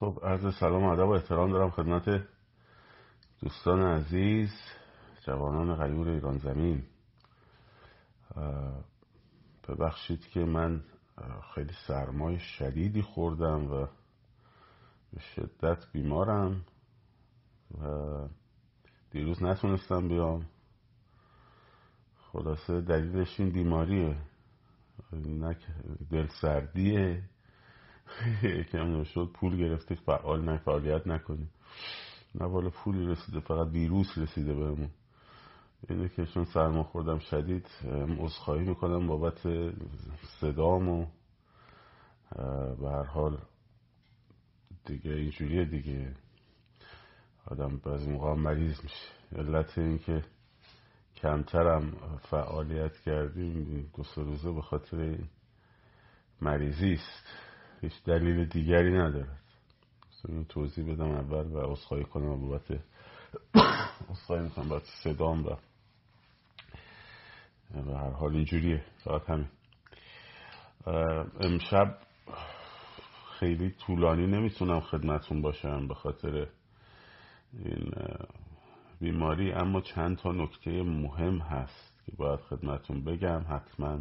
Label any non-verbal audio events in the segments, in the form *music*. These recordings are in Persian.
خب عرض سلام و ادب و احترام دارم خدمت دوستان عزیز جوانان غیور ایران زمین. ببخشید که من خیلی سرمای شدیدی خوردم و به شدت بیمارم و دیروز نتونستم بیام. خلاصه دلیلش این بیماریه. نه دل سردیه یکم شد پول گرفته فعال نه فعالیت نکنیم. نه بالا پولی رسیده فقط ویروس رسیده بهمون. اینه که چون سرما خوردم شدید عذرخواهی می‌کنم بابت صدام و به هر حال دیگه اینجوریه دیگه. آدم بعضی موقع مریض میشه. علت این که کمترم فعالیت کردیم دو سه روزه به خاطر مریضی است. هیچ دلیل دیگری ندارد این توضیح بدم اول و اصخایی کنم بابت اصخایی می‌کنم بابت صدام و به هر حال اینجوریه. فقط همین. امشب خیلی طولانی نمی‌تونم خدمتون باشم به خاطر این بیماری اما چند تا نکته مهم هست که باید خدمتون بگم حتما.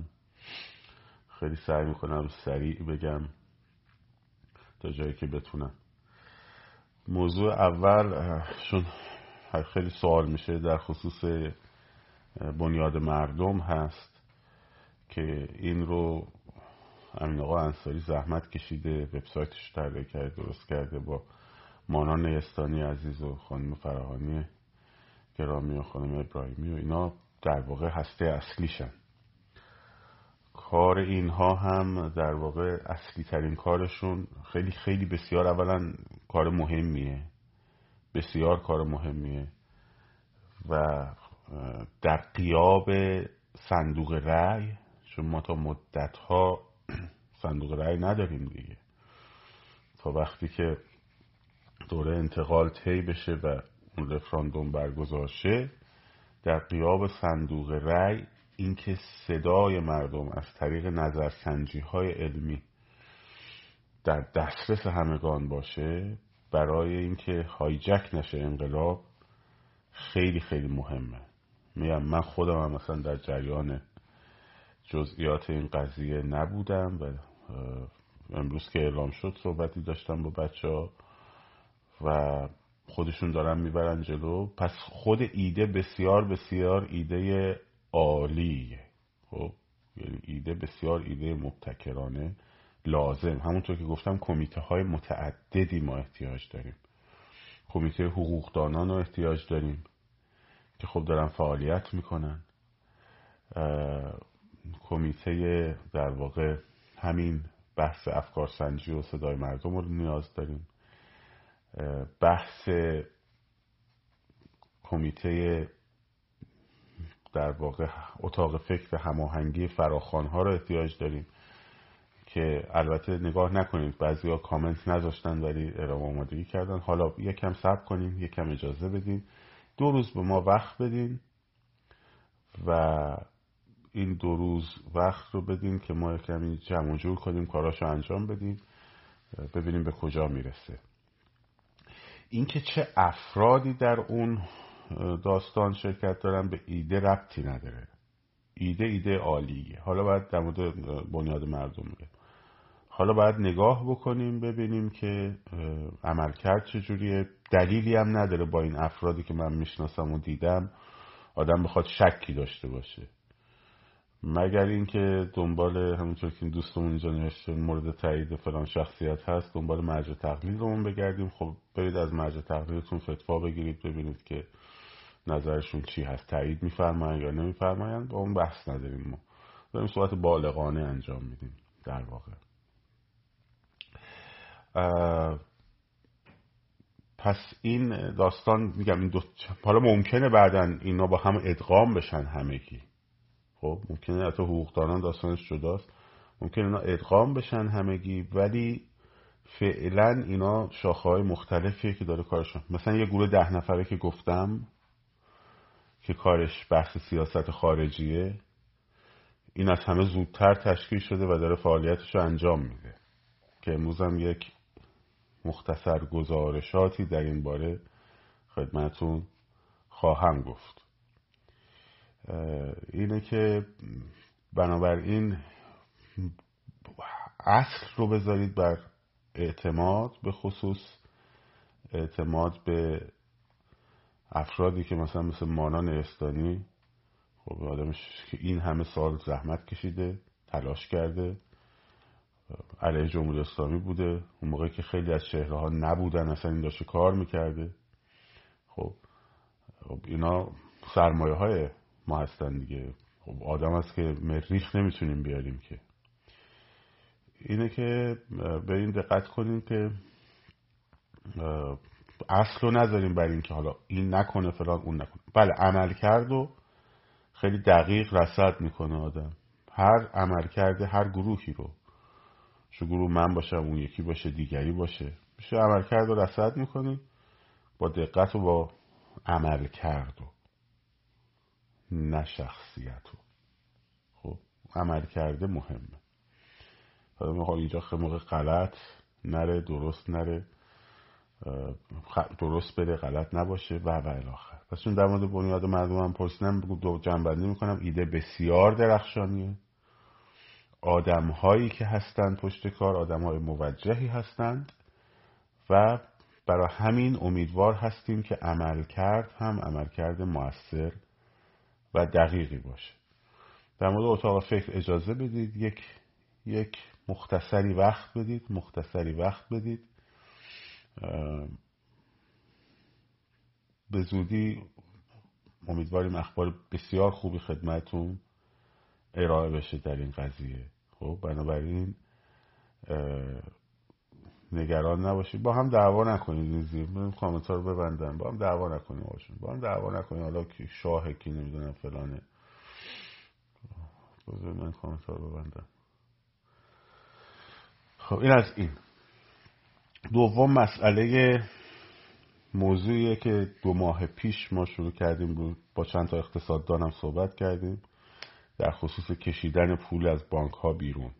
خیلی سعی می‌کنم سریع بگم. تا جایی که بتونم. موضوع اول چون خیلی سوال میشه در خصوص بنیاد مردم هست که این رو امین آقا انصاری زحمت کشیده وبسایتش طراحی کرده درست کرده با مانا نیستانی عزیز و خانم فراهانی گرامی و خانم ابراهیمی و اینا در واقع هسته اصلیشن. کار اینها هم در واقع اصلی ترین کارشون خیلی خیلی بسیار اولا کار مهمیه. بسیار کار مهمیه. و در قیاب صندوق رأی چون ما تا مدت ها *clears throat* صندوق رأی نداریم دیگه. تا وقتی که دوره انتقال طی بشه و اون رفراندوم برگزار شه در قیاب صندوق رأی اینکه صدای مردم از طریق نظرسنجی های علمی در دسترس همگان باشه برای اینکه هایجک نشه انقلاب خیلی خیلی مهمه. میگم من خودم هم مثلا در جریان جزئیات این قضیه نبودم و امروز که اعلام شد صحبتی داشتم با بچه ها و خودشون دارن می‌برن جلو. پس خود ایده بسیار بسیار ایده عالیه خب یعنی ایده بسیار ایده مبتکرانه لازم. همونطور که گفتم کمیته های متعددی ما احتیاج داریم. کمیته حقوقدانان رو احتیاج داریم که خب دارن فعالیت می‌کنن. کمیته در واقع همین بحث افکار سنجی و صدای مردم رو نیاز داریم. بحث کمیته در واقع اتاق فکر هماهنگی فراخان ها رو احتیاج داریم که البته نگاه نکنید بعضی ها کامنت نذاشتن ولی ارائه آمادگی کردن. حالا یکم صبر کنیم یکم اجازه بدیم دو روز به ما وقت بدین و این دو روز وقت رو بدین که ما کمی جمع جور کنیم کاراشو انجام بدیم ببینیم به کجا می‌رسه. اینکه چه افرادی در اون داستان شرکت دارن به ایده ربطی نداره. ایده ایده عالیه. حالا باید در مورد بنیاد مردم میگه حالا باید نگاه بکنیم ببینیم که عملکرد چجوریه. دلیلی هم نداره با این افرادی که من می‌شناسم و دیدم آدم بخواد شکی داشته باشه. مگر اینکه دنبال همونطور که دوستمون اینجا نوشته مورد تایید فلان شخصیت هست دنبال مرجع تقلید رو بگردیم. خب برید از مرجع تقلیدتون فتوا بگیرید ببینید که نظرشون چی هست؟ تایید میفرمایند یا نمیفرمایند؟ با اون بحث نداریم ما. داریم صورت بالغانه انجام میدیم در واقع. پس این داستان میگم این دو حالا ممکنه بعدا اینا با هم ادغام بشن همگی. خب ممکنه حتی حقوقدانان داستانش جداست. ممکنه اینا ادغام بشن همگی ولی فعلا اینا شاخه های مختلفیه که داره کارشون مثلا یه گروه ده نفره که گفتم که کارش بحث سیاست خارجیه این از همه زودتر تشکیل شده و داره فعالیتش رو انجام میده. که امروز هم یک مختصر گزارشاتی در این باره خدمتون خواهم گفت. اینه که بنابراین اصل رو بذارید بر اعتماد به خصوص اعتماد به افرادی که مثلا مثل مانان استانی خب آدمش که این همه سال زحمت کشیده تلاش کرده علیه جمهوری اسلامی بوده. اون موقع که خیلی از چهره ها نبودن اصلا این داشته کار می‌کرده. خب, خب اینا سرمایه های ما هستن دیگه. خب آدم است که مریخ نمی‌تونیم بیاریم که. اینه که به این دقت کنیم که اصل رو نذاریم بر این که حالا این نکنه فلان اون نکنه. بله عمل کرد و خیلی دقیق رسد می‌کنه آدم. هر عمل کرده هر گروهی رو. چه گروه من باشم اون یکی باشه دیگری باشه. میشه عمل کرد و رسد می‌کنیم با دقت و با عمل کرد و نه شخصیت و خب عمل کرده مهمه. حالا اینجا موقع غلط نره درست نره. درست بده غلط نباشه و و الاخر پس چون در مورد بنیاد مردم هم پرسیدم دو جنبندی می‌کنم. ایده بسیار درخشانیه. آدم هایی که هستند پشت کار آدم های موجهی هستند و برای همین امیدوار هستیم که عمل کرد هم عمل کرده موثر و دقیقی باشه. در مورد اتاق فکر اجازه بدید. یک یک مختصری وقت بدید مختصری وقت بدید. به زودی امیدواریم اخبار بسیار خوبی خدمتون ارائه بشه در این قضیه. خب بنابراین نگران نباشید. با هم دعوا نکنید این زیر من کامنت رو ببندم. با هم دعوا نکنید باشون با هم دعوا نکنید حالا که شاه کی نمی‌دونم فلانه. بذار من کامنت رو ببندم. خب این از این. دوم مسئله موضوعیه که دو ماه پیش ما شروع کردیم با چند تا اقتصاددان هم صحبت کردیم در خصوص کشیدن پول از بانک ها بیرون.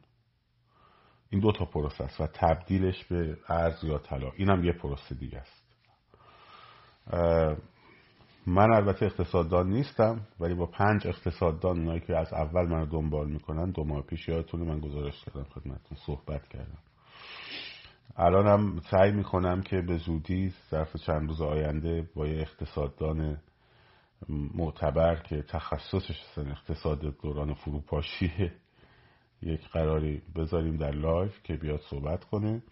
این دو تا پروسه است و تبدیلش به ارز یا طلا. این هم یه پروسه دیگه است. من البته اقتصاددان نیستم ولی با پنج اقتصاددان اونایی که از اول منو دنبال می‌کنن دو ماه پیش یادتونه من گزارش کردم خدمتتون صحبت کردم. الانم سعی می‌کنم که به زودی ظرف چند روز آینده با یه اقتصاددان معتبر که تخصصش اقتصاد دوران فروپاشیه یک قراری بذاریم در live که بیاد صحبت کنه.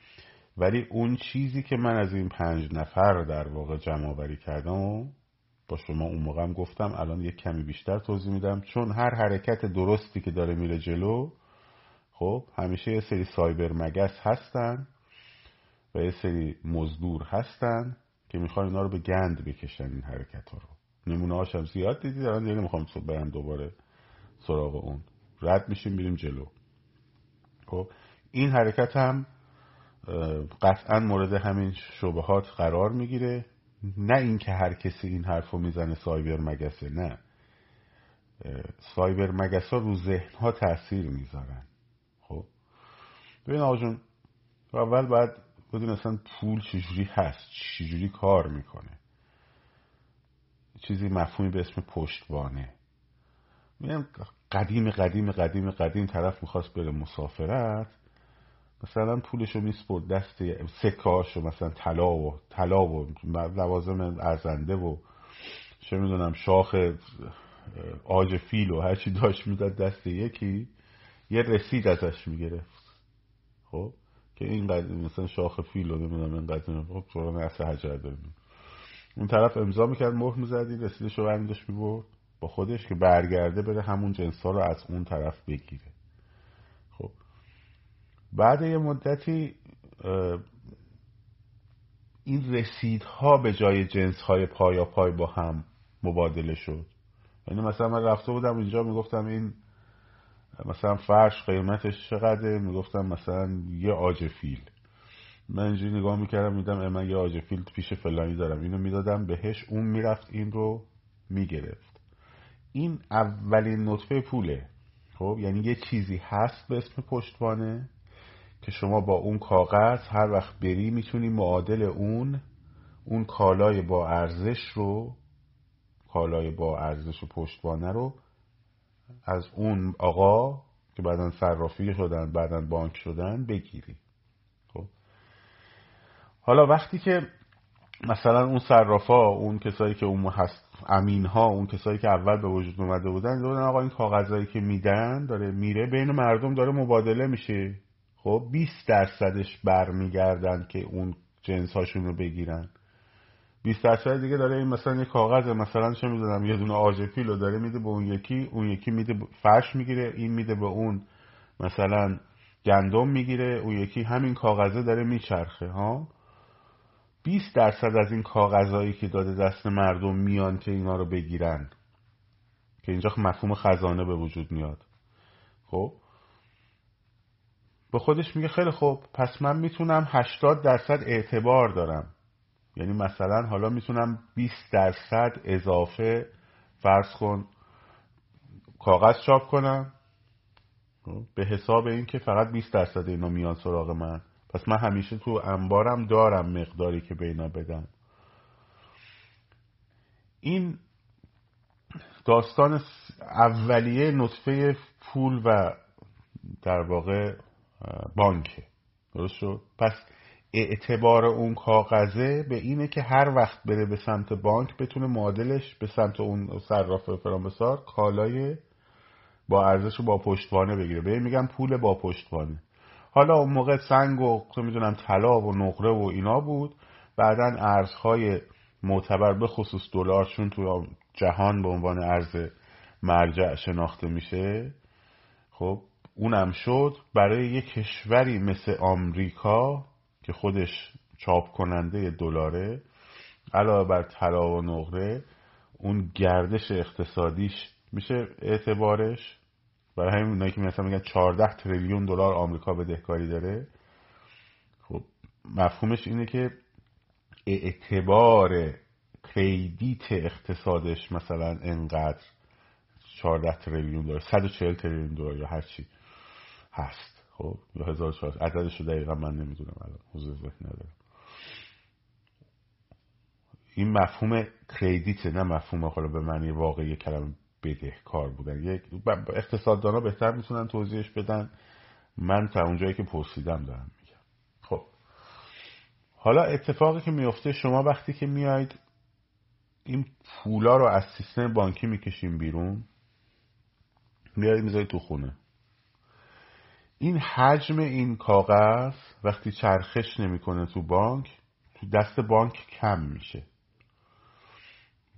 ولی اون چیزی که من از این پنج نفر در واقع جمع آوری کردم و با شما اون موقع هم گفتم الان یک کمی بیشتر توضیح میدم. چون هر حرکت درستی که داره میره جلو خب همیشه یه سری سایبر مگس هستن. و یه سری مزدور هستن که می‌خوان اینا رو به گند بکشن این حرکت ها رو. نمونه هاشم زیاد دیدی؟ دارن دیگه نمی‌خوام برم دوباره سراغ اون. رد میشیم میریم جلو. خب این حرکت هم قطعا مورد همین شبهات قرار می‌گیره. نه اینکه هر کسی این حرف رو می‌زنه سایبر مگسه نه. سایبر مگس ها رو ذهن ها تاثیر می‌ذارن. خب ببین آقا اول باید بدون اصلا پول چجوری هست چجوری کار می‌کنه. چیزی مفهومی به اسم پشتوانه. میگم قدیم قدیم قدیم قدیم طرف می‌خواست بره مسافرت. مثلا پولشو میسپرد دست سکاشو مثلا طلا و طلا و لوازم ارزنده و چه می‌دونم شاخ آج فیل و هرچی داشت می‌داد دست یکی. یه رسید ازش می‌گرفت. خب؟ که این قدیم مثلا شاخ فیل و نمی‌دونم این قدیم خب قرآن اصل حجر داریم اون طرف امضا می‌کرد مهر می‌زدی رسیدش رو برمیداشت می‌برد با خودش که برگرده بره همون جنس ها رو از اون طرف بگیره. خب. بعد یه مدتی این رسیدها به جای جنس های پایا پای با هم مبادله شد. یعنی مثلا من رفته بودم اینجا می‌گفتم این مثلا فرش قیمتش چقدره؟ می‌گفتم مثلا یه آج فیل. من اینجوری نگاه می‌کردم میدم من یه آج فیل پیش فلانی دارم. اینو می‌دادم بهش اون می‌رفت این رو می‌گرفت. این اولین نطفه پوله. خب یعنی یه چیزی هست به اسم پشتوانه که شما با اون کاغذ هر وقت بری می‌تونی معادل اون اون کالای با ارزش رو کالای با ارزش و پشتوانه رو از اون آقا که بعدا صرافی شدن بعدا بانک شدن بگیری. خب. حالا وقتی که مثلا اون صرافا اون کسایی که اون هست امین ها اون کسایی که اول به وجود اومده بودن دادن آقا این کاغذایی که میدن داره میره بین مردم داره مبادله میشه. خب 20 درصدش برمیگردن که اون جنس هاشون رو بگیرن. 20 درصد دیگه داره این مثلا یه کاغذ مثلا چه می‌دونم یه دونه رو داره میده به اون یکی اون یکی میده فرش می‌گیره این میده به اون مثلا گندم می‌گیره اون یکی همین کاغذه داره میچرخه ها؟ 20 درصد از این کاغذهایی که داده دست مردم میان که اینا رو بگیرن. که اینجا مفهوم خزانه به وجود میاد. خب؟ به خودش میگه خیلی خوب پس من می‌تونم 80 درصد اعتبار دارم. یعنی مثلا حالا می‌تونم 20 درصد اضافه فرض کن کاغذ چاپ کنم. به حساب این که فقط 20 درصد اینا میان سراغ من. پس من همیشه تو انبارم دارم مقداری که به اینا بدم. این داستان اولیه نطفه پول و در واقع بانکه. درست شد؟ پس اعتبار اون کاغذه به اینه که هر وقت بره به سمت بانک بتونه معادلش به سمت اون صراف فرامسار کالای با ارزش با پشتوانه بگیره. به میگم پول با پشتوانه. حالا اون موقع سنگ و می‌دونم طلا و نقره و اینا بود. بعدا ارزهای معتبر به خصوص دلار چون تو جهان به عنوان ارز مرجع شناخته میشه. خب اونم شد. برای یه کشوری مثل آمریکا که خودش چاپ کننده دلاره علاوه بر طلا و نقره اون گردش اقتصادیش میشه اعتبارش. برای همین اونایی که مثلا میگن 14 تریلیون دلار آمریکا بدهکاری داره. خب مفهومش اینه که اعتبار credit اقتصادش مثلا انقدر 14 تریلیون دلار 140 تریلیون دلار یا هر چی هست. خب یا 1400 عددش رو دقیقا من نمی‌دونم الان حضور ذهن ندارم. این مفهوم credit نه مفهوم حالا به معنی واقعی کلمه بدهکار بودن. یک اقتصاددانا بهتر می‌تونن توضیحش بدن. من تا اونجایی که پرسیدم دارم میگم. خب. حالا اتفاقی که میفته شما وقتی که میاید این پولا رو از سیستم بانکی می‌کشیم بیرون میاید می‌ذارید تو خونه. این حجم این کاغذ وقتی چرخش نمی‌کنه تو بانک تو دست بانک کم میشه.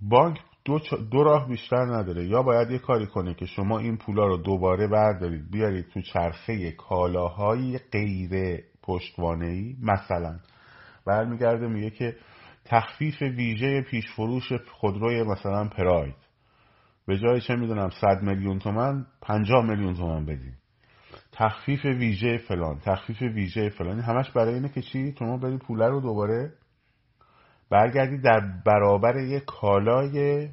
بانک دو, دو راه بیشتر نداره. یا باید یه کاری کنه که شما این پولا رو دوباره بردارید بیارید تو چرخه کالاهای غیر پشتوانه مثلا. برمیگرده میگه که تخفیف ویژه پیشفروش خودروی مثلا پراید. به جای چه می‌دونم 100 میلیون تومن 50 میلیون تومن بدین. تخفیف ویژه فلان تخفیف ویژه فلان. همش برای اینه که چی؟ شما برید پوله رو دوباره برگردید در برابر یک کالای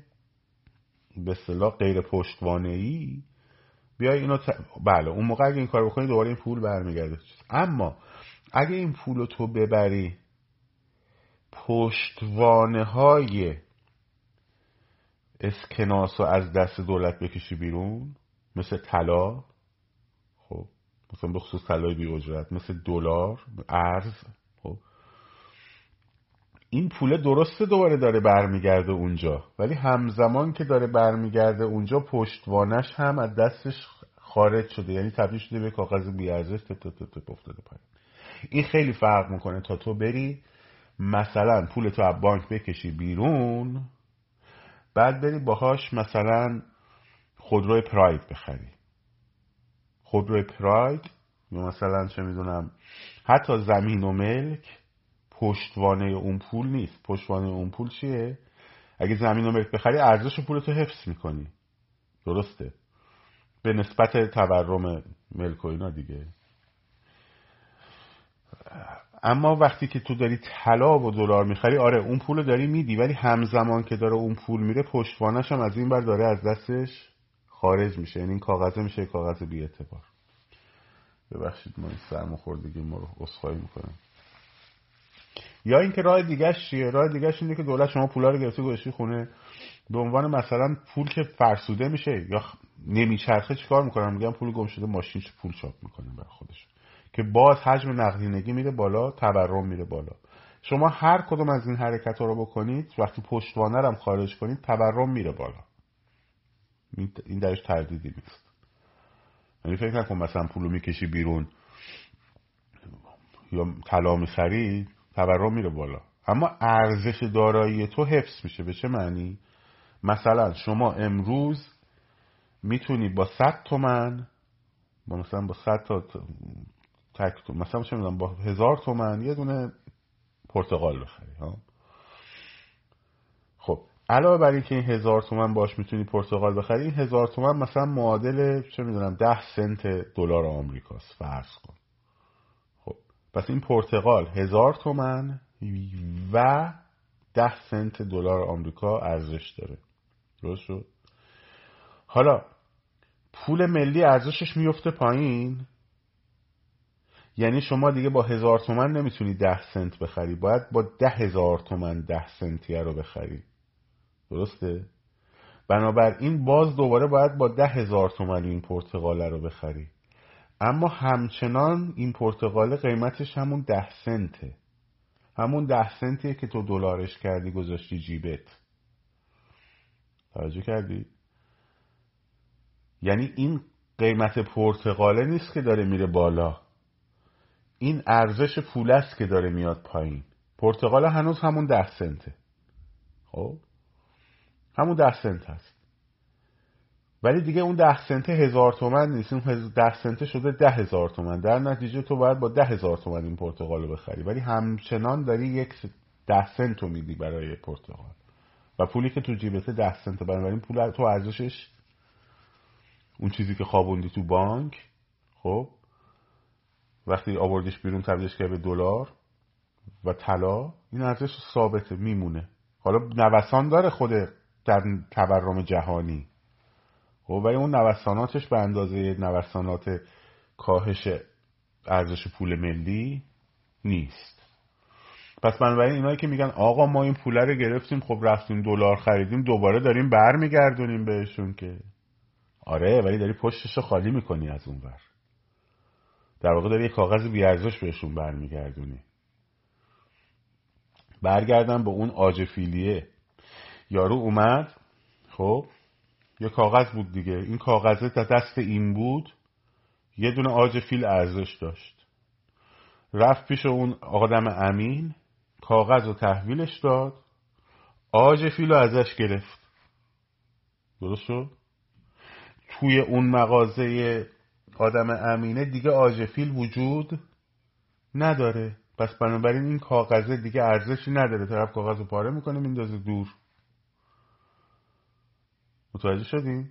به اصطلاح غیر پشتوانه ای بیای اینو بله اون موقع اگه این کار بکنی دوباره این پول برمیگرده. اما اگه این پول رو تو ببری پشتوانه های اسکناس رو از دست دولت بکشی بیرون مثل طلا مثلا به خصوص طلای بی اجرت مثل دلار ارز خب. این پول درسته دوباره داره برمیگرده اونجا ولی همزمان که داره برمیگرده اونجا پشتوانش هم از دستش خارج شده یعنی تبدیل شده به کاغذ بیارزش افتاده پایین. این خیلی فرق می‌کنه تا تو بری مثلا پول تو از بانک بکشی بیرون بعد بری باهاش مثلا خودروی پراید بخری. خودروی پراید. یا مثلا چه می‌دونم حتی زمین و ملک پشتوانه اون پول نیست. پشتوانه اون پول چیه؟ اگه زمین و ملک بخری ارزش پولتو حفظ می‌کنی. درسته. به نسبت تورم ملک و اینا دیگه. اما وقتی که تو داری طلا و دلار می‌خری آره اون پول داری میدی ولی همزمان که داره اون پول میره پشتوانش هم از این بر داره از دستش خارج میشه. یعنی این کاغذه میشه کاغذ بی اعتبار. ببخشید ما این سرماخوردگی ما رو اصخایی می‌کنم. یا اینکه راه دیگهش چیه؟ راه دیگهش اینه که دولت شما پولا رو گرفته گذاشتی خونه. به عنوان مثلا پول که فرسوده میشه یا نمیچرخه چیکار می‌کنن میگن پول گم شده ماشین پول چاپ می‌کنه برای خودش. که باز حجم نقدینگی میره بالا تورم میره بالا. شما هر کدوم از این حرکت ها رو بکنید وقتی پشتوانه هم خارج کنید تورم میره بالا. این درش تردیدی نیست. یعنی فکر نکن مثلا پولو می‌کشی بیرون یا طلا می‌خری تورم میره بالا. اما ارزش دارایی تو حفظ میشه. به چه معنی؟ مثلا شما امروز می‌تونی با 100 تومن با مثلا با 100 تا تک تو مثلا چه با هزار تومن یه دونه پرتقال بخری ها؟ علاوه بر اینکه این هزار تومن باش می‌تونی پرتقال بخری این هزار تومن مثلا معادل چه می‌دونم ده سنت دلار آمریکاست فرض کن. خب پس این پرتقال هزار تومن و ده سنت دلار آمریکا ارزش داره. درست شد؟ حالا پول ملی ارزشش میفته پایین. یعنی شما دیگه با هزار تومن نمی‌تونی ده سنت بخری باید با ده هزار تومن ده سنتیه رو بخری. درسته؟ بنابراین باز دوباره باید با ده هزار تومن این پرتقاله رو بخری. اما همچنان این پرتقاله قیمتش همون ده سنته. همون ده سنتیه که تو دلارش کردی گذاشتی جیبت. توجه کردی؟ یعنی این قیمت پرتقاله نیست که داره میره بالا. این ارزش پول است که داره میاد پایین. پرتغال هنوز همون ده سنته. خب؟ همون ده سنت هست. ولی دیگه اون ده سنته هزار تومن نیست. اون ده سنته شده ده هزار تومن. در نتیجه تو باید با ده هزار تومن این پرتغال رو بخری. ولی همچنان داری یک ده سنت رو میدی برای پرتغال. و پولی که تو جیبته ده سنت. بنابراین پول تو ارزشش اون چیزی که خوابوندی تو بانک خب وقتی آوردیش بیرون تبدیلش کرد به دلار و طلا این ارزش ثابته میمونه. حالا نوسان داره خود در تورم جهانی. خب ولی اون نوساناتش به اندازه نوسانات کاهش ارزش پول ملی نیست. پس بنابراین اینایی که میگن آقا ما این پوله رو گرفتیم خب رفتیم دلار خریدیم دوباره داریم برمیگردونیم بهشون که. آره ولی داری پشتش رو خالی می‌کنی از اون بر در واقع داری یه کاغذ بیارزش بهشون برمیگردونی. برگردم به اون آجفیلیه یارو اومد خب یه کاغذ بود دیگه. این کاغذه تا دست این بود یه دونه آج فیل ارزش داشت. رفت پیش اون آدم امین کاغذ رو تحویلش داد آج فیل رو ازش گرفت. درست شد؟ توی اون مغازه آدم امینه دیگه آژفیل وجود نداره. پس بنابراین این کاغذه دیگه ارزشی نداره. طرف کاغذ رو پاره می‌کنه میندازه دور. متوجه شدیم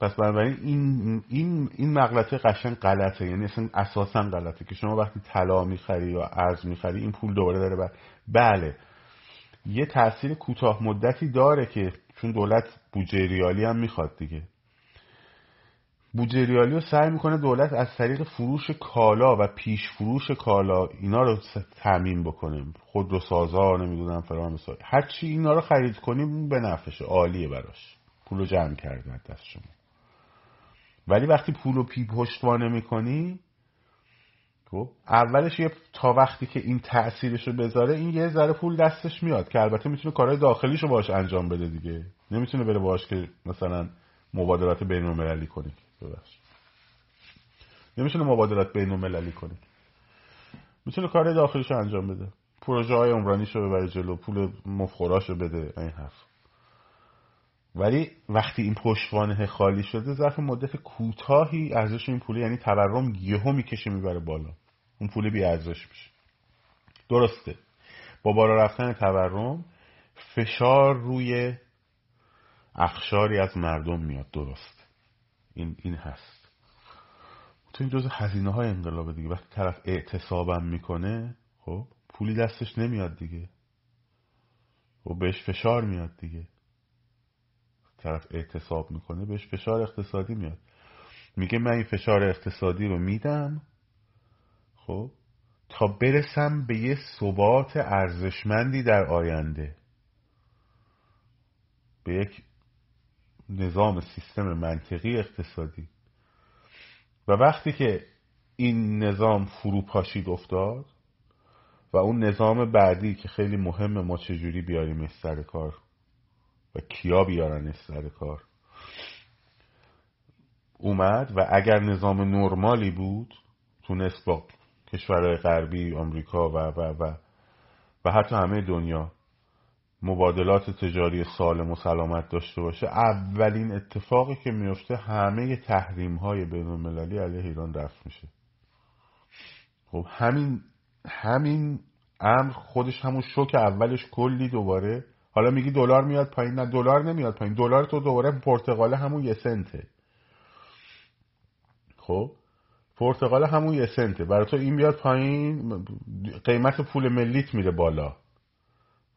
پس بنابراین این این این مغلطه قشنگ غلطه. یعنی اصلا اساسا غلطه که شما وقتی طلا می‌خری یا ارز می‌خری این پول دوباره داره بر... بله. یه تاثیر کوتاه مدتی داره که چون دولت بودجه ریالی هم می‌خواد دیگه. بودجه ریالی رو سعی می‌کنه دولت از طریق فروش کالا و پیش فروش کالا اینا رو تعمین بکنه. خود رو سازا نمی‌دونم فرام هر هرچی اینا رو خرید کنیم به نفشه عالیه براش. پول رو جمع کرده دست شما. ولی وقتی پول رو پی پشتوانه می‌کنی خب اولش یه تا وقتی که این تاثیرش رو بذاره این یه ذره پول دستش میاد که البته می‌تونه کارهای داخلیش رو باش انجام بده دیگه. نمی‌تونه بره باش که مثلا مبادلات بین المللی کنی ببخش نمی‌تونه مبادلات بین المللی کنه. می‌تونه کار داخلیش انجام بده. پروژه های عمرانیش رو ببره جلو پول مفخوراش رو بده این حرف ولی وقتی این پشتوانه خالی شده ظرف مدت کوتاهی ارزش این پول یعنی تورم یهو می‌کشه می‌بره بالا. اون پول بی ارزش میشه. درسته. با بالا رفتن تورم فشار روی اخشاری از مردم میاد. درست. این این هست. تو این جز هزینه های انقلاب دیگه. وقتی طرف اعتصابم می‌کنه خب پولی دستش نمیاد دیگه. و خب بهش فشار میاد دیگه. طرف اعتصاب می‌کنه بهش فشار اقتصادی میاد. میگه من این فشار اقتصادی رو میدم خب تا برسم به یه ثبات ارزشمندی در آینده. به یک نظام سیستم منطقی اقتصادی. و وقتی که این نظام فرو پاشید افتاد و اون نظام بعدی که خیلی مهمه ما چجوری بیاریمش سر کار؟ و کیا بیارنش سر کار؟ اومد و اگر نظام نرمالی بود تونست با کشورهای غربی آمریکا و و و و حتی همه دنیا مبادلات تجاری سالم و سلامت داشته باشه اولین اتفاقی که میفته همه تحریم های بین المللی علیه ایران رفت میشه. خب همین همین امر خودش همون شوک اولش کلی دوباره حالا میگی دلار میاد پایین نه دلار نمیاد پایین. دلار تو دوباره پرتغال همون یه سنته. خب؟ پرتغال همون یه سنته. برای تو این میاد پایین قیمت پول ملیت میره بالا.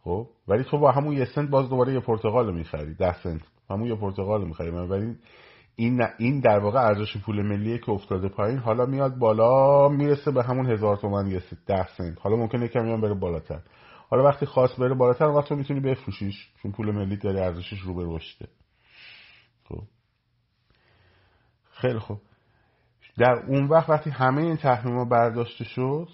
خب؟ ولی تو با همون یه سنت باز دوباره یه پرتغال می‌خری. ده سنت. همون یه پرتغال می‌خری. ولی این این در واقع ارزش پول ملیه که افتاده پایین حالا میاد بالا می‌رسه به همون هزار تومن یه ده سنت. حالا ممکنه کمی هم بره بالاتر. حالا وقتی خواست بره بالاتر وقت تو می‌تونی بفروشیش چون پول ملی داره ارزشش رو به رشده خب. خیلی خوب. در اون وقت وقتی همه این تحریما برداشته شد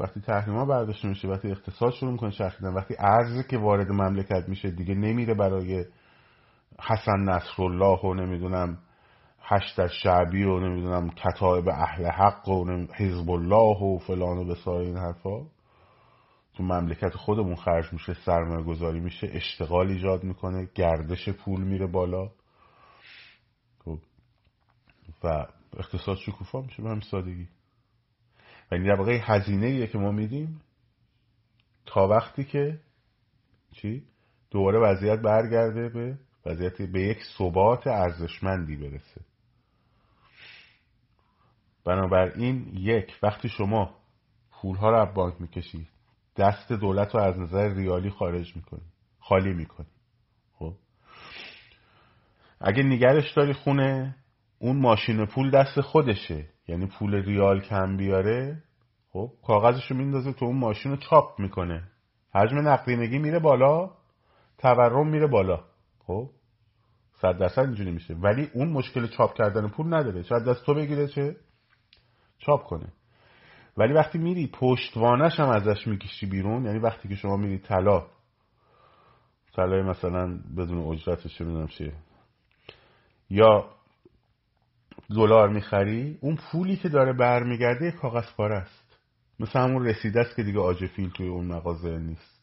وقتی تحریما برداشته میشه وقتی اقتصاد شروع می‌کنه چرخیدن وقتی ارزی که وارد مملکت میشه دیگه نمیره برای حسن نصرالله و نمی‌دونم هشت شعبی و نمی‌دونم کتایب اهل حق و حزب الله و فلان و بسار این حرفا. تو مملکت خودمون خرج میشه سرمایه گذاری میشه اشتغال ایجاد می‌کنه گردش پول میره بالا. خب. و اقتصاد شکوفا میشه به همین سادگی و این در واقع هزینه ایه که ما میدیم تا وقتی که چی؟ دوباره وضعیت برگرده به وضعیت به یک ثبات ارزشمندی برسه. بنابراین یک وقتی شما پولها رو از بانک می‌کشید دست دولت رو از نظر ریالی خارج می‌کنی خالی می‌کنی. خب؟ اگه نگرش داری خونه اون ماشین پول دست خودشه. یعنی پول ریال کم بیاره خب کاغذش رو میندازه تو اون ماشین رو چاپ می‌کنه. حجم نقدینگی میره بالا تورم میره بالا. خب؟ صد درصد اینجوری میشه. ولی اون مشکل چاپ کردن پول نداره. شاید دست تو بگیره چه؟ چاپ کنه. ولی وقتی میری پشتوانش هم ازش می‌کشی بیرون یعنی وقتی که شما میری طلا طلای مثلا بدون اجرتش می‌دونم چیه. یا دلار می‌خری اون پولی که داره برمیگرده کاغذ پاره است. مثل همون رسیده است که دیگه آجفیل توی اون مغازه نیست.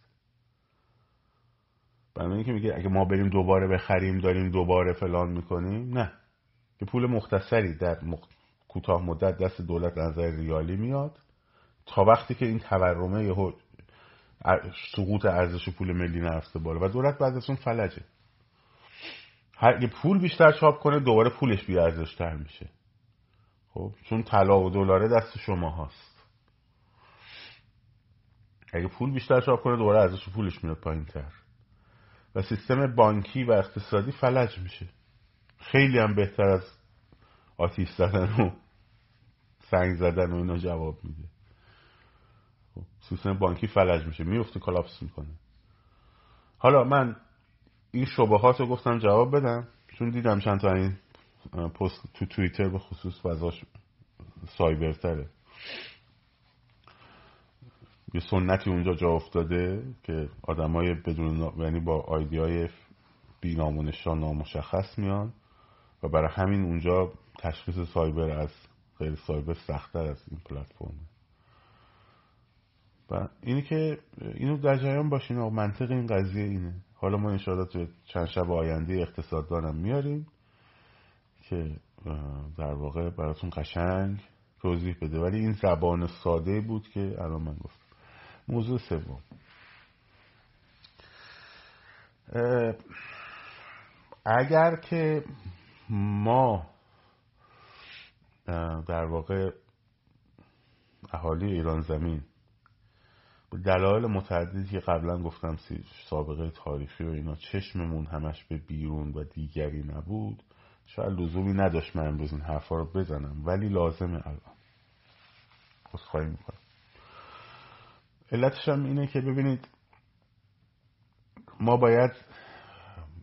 برای که میگه اگه ما بریم دوباره بخریم داریم دوباره فلان می‌کنیم نه. که پول مختصری در کوتاه مدت دست دولت نظر ریالی میاد. تا وقتی که این تورمه سقوط ارزش پول ملی نرفته بالا. و دولت بعد از اون فلجه. هر پول بیشتر چاپ کنه دوباره پولش بی ارزش تر میشه. خب چون طلا و دلاره دست شما هست اگه پول بیشتر چاپ کنه دوباره ارزش پولش میاد پایین تر و سیستم بانکی و اقتصادی فلج میشه. خیلی هم بهتر از آتیش زدن و سنگ زدن و اینا جواب میده. خب، سیستم بانکی فلج میشه. میفته کلاپس می‌کنه. حالا من این شبهات رو گفتم جواب بدم. چون دیدم چند تا این پست تو توییتر به خصوص فضاش سایبرتره. یه سنتی اونجا جا افتاده که آدمای بدون یعنی با آیدی های بی نامونشان نامشخص میان و برای همین اونجا تشخیص سایبر از غیر سایبر سختتر از این پلتفرم و اینی که اینو در جریان باشین و منطق این قضیه اینه. حالا ما انشاءالله تو چند شب آینده اقتصاددانم میاریم که در واقع براتون قشنگ توضیح بده. ولی این زبان ساده بود که الان من گفتم. موضوع سوم. اگر که ما در واقع اهالی ایران زمین. به دلایل متعددی که قبلا گفتم سابقه تاریخی و اینا چشممون همش به بیرون و دیگری نبود. شاید لزومی نداشت من امروز این حرفا رو بزنم ولی لازمه الان. خواهی می‌کنم. علتش هم اینه که ببینید ما باید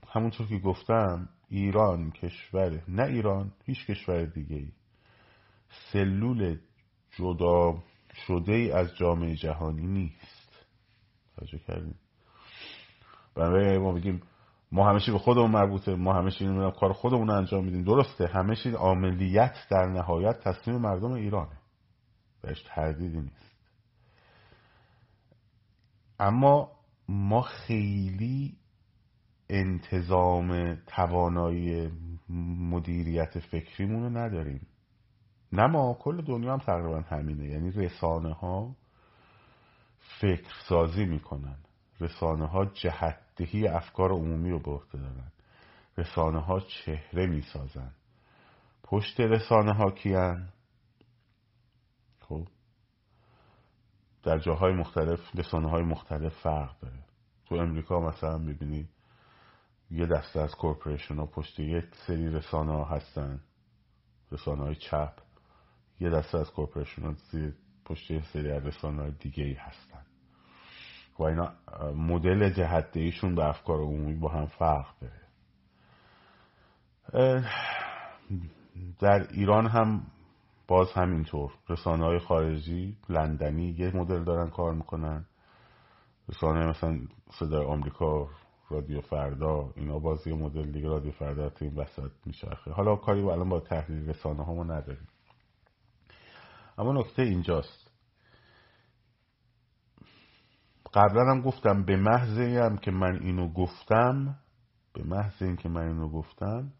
همونطور که گفتم ایران کشور نه ایران هیچ کشور دیگه ای سلول جدا شده ای از جامعه جهانی نیست. توجه کردیم برای ما بگیم ما همه به خودمون مربوطه ما همه چی کار خودمون انجام میدیم. درسته همه چی عملیت در نهایت تصمیم مردم ایرانه. بهش تردیدی نیست. اما ما خیلی انتظام توانایی مدیریت فکریمون رو نداریم. نه ما کل دنیا هم تقریبا همینه. یعنی رسانه ها فکر سازی می‌کنن. رسانه ها جهتدهی افکار عمومی رو به دارن. رسانه ها چهره می‌سازن. پشت رسانه ها کیان؟ خب. در جاهای مختلف رسانه های مختلف فرق داره. تو امریکا مثلا می‌بینی یه دسته از corporation ها پشت یک سری رسانه ها هستن. رسانه های چپ. یه دسته از corporation ها پشت سری از رسانه دیگه ای هستن. و اینا مدل جهت دهیشون به افکار عمومی با هم فرق داره. در ایران هم باز همینطور. رسانه های خارجی لندنی یه مدل دارن کار می‌کنن. رسانه مثلا صدای آمریکا رادیو فردا اینا باز یه مدل دیگه. رادیو فردا تو این وسط میچرخه. حالا کاری با الان با تحلیل رسانه ها ما نداریم. اما نکته اینجاست. قبلا هم گفتم به محض هم که من اینو گفتم به محض این که من اینو گفتم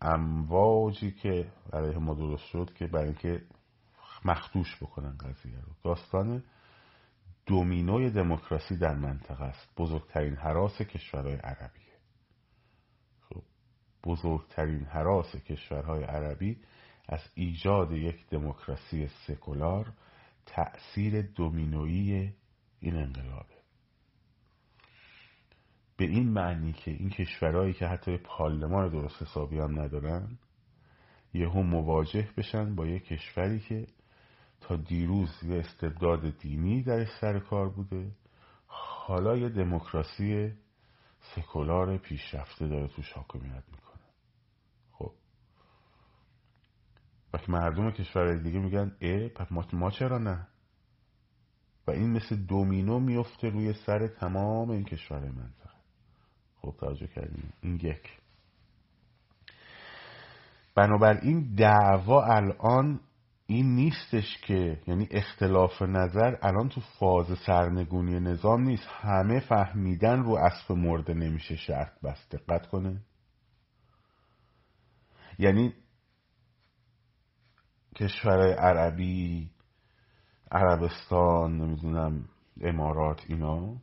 امواجی که برای ما درست شد که برای اینکه مخدوش بکنن قضیه رو. داستان دومینوی دموکراسی در منطقه است. بزرگترین حراس کشورهای عربیه. خب بزرگترین حراس کشورهای عربی از ایجاد یک دموکراسی سکولار تأثیر دومینویی این انقلابه. به این معنی که این کشورهایی که حتی پارلمان درست حسابی هم ندارن یهو مواجه بشن با یک کشوری که تا دیروز یه استبداد دینی در سر کار بوده حالا یه دموکراسی سکولار پیشرفته داره توش حاکمیت می‌کنه خب وقتی مردم کشور دیگه میگن اه پس ما چرا نه؟ و این مثل دومینو میفته روی سر تمام این کشور منطقه. خب توجه کردیم. این یک. بنابراین دعوا الان این نیستش که یعنی اختلاف نظر الان تو فاز سرنگونی نظام نیست. همه فهمیدن رو اسب مرده نمیشه شرط بست دقت کنه. یعنی کشورهای عربی عربستان نمی‌دونم امارات اینا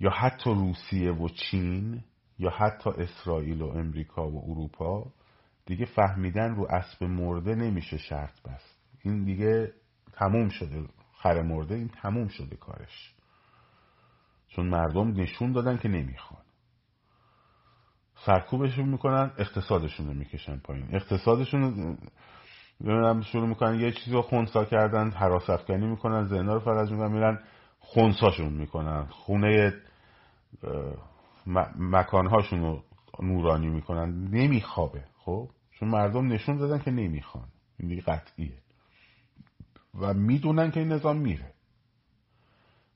یا حتی روسیه و چین یا حتی اسرائیل و امریکا و اروپا دیگه فهمیدن رو اسب مرده نمیشه شرط بست. این دیگه تموم شده. خر مرده این تموم شده کارش. چون مردم نشون دادن که نمی‌خوان. سرکوبشون می‌کنن اقتصادشون رو می‌کشن پایین. اقتصادشون رو شروع می‌کنن یه چیزی رو خونسا کردن حراس افکنی می‌کنن زنا رو فرج می‌کنن میرن خونساشون می‌کنن خونه مکانهاشون رو نورانی می‌کنن. نمیخوابه خب؟ چون مردم نشون دادن که نمی‌خوان. این دیگه قطعیه. و می‌دونن که این نظام میره.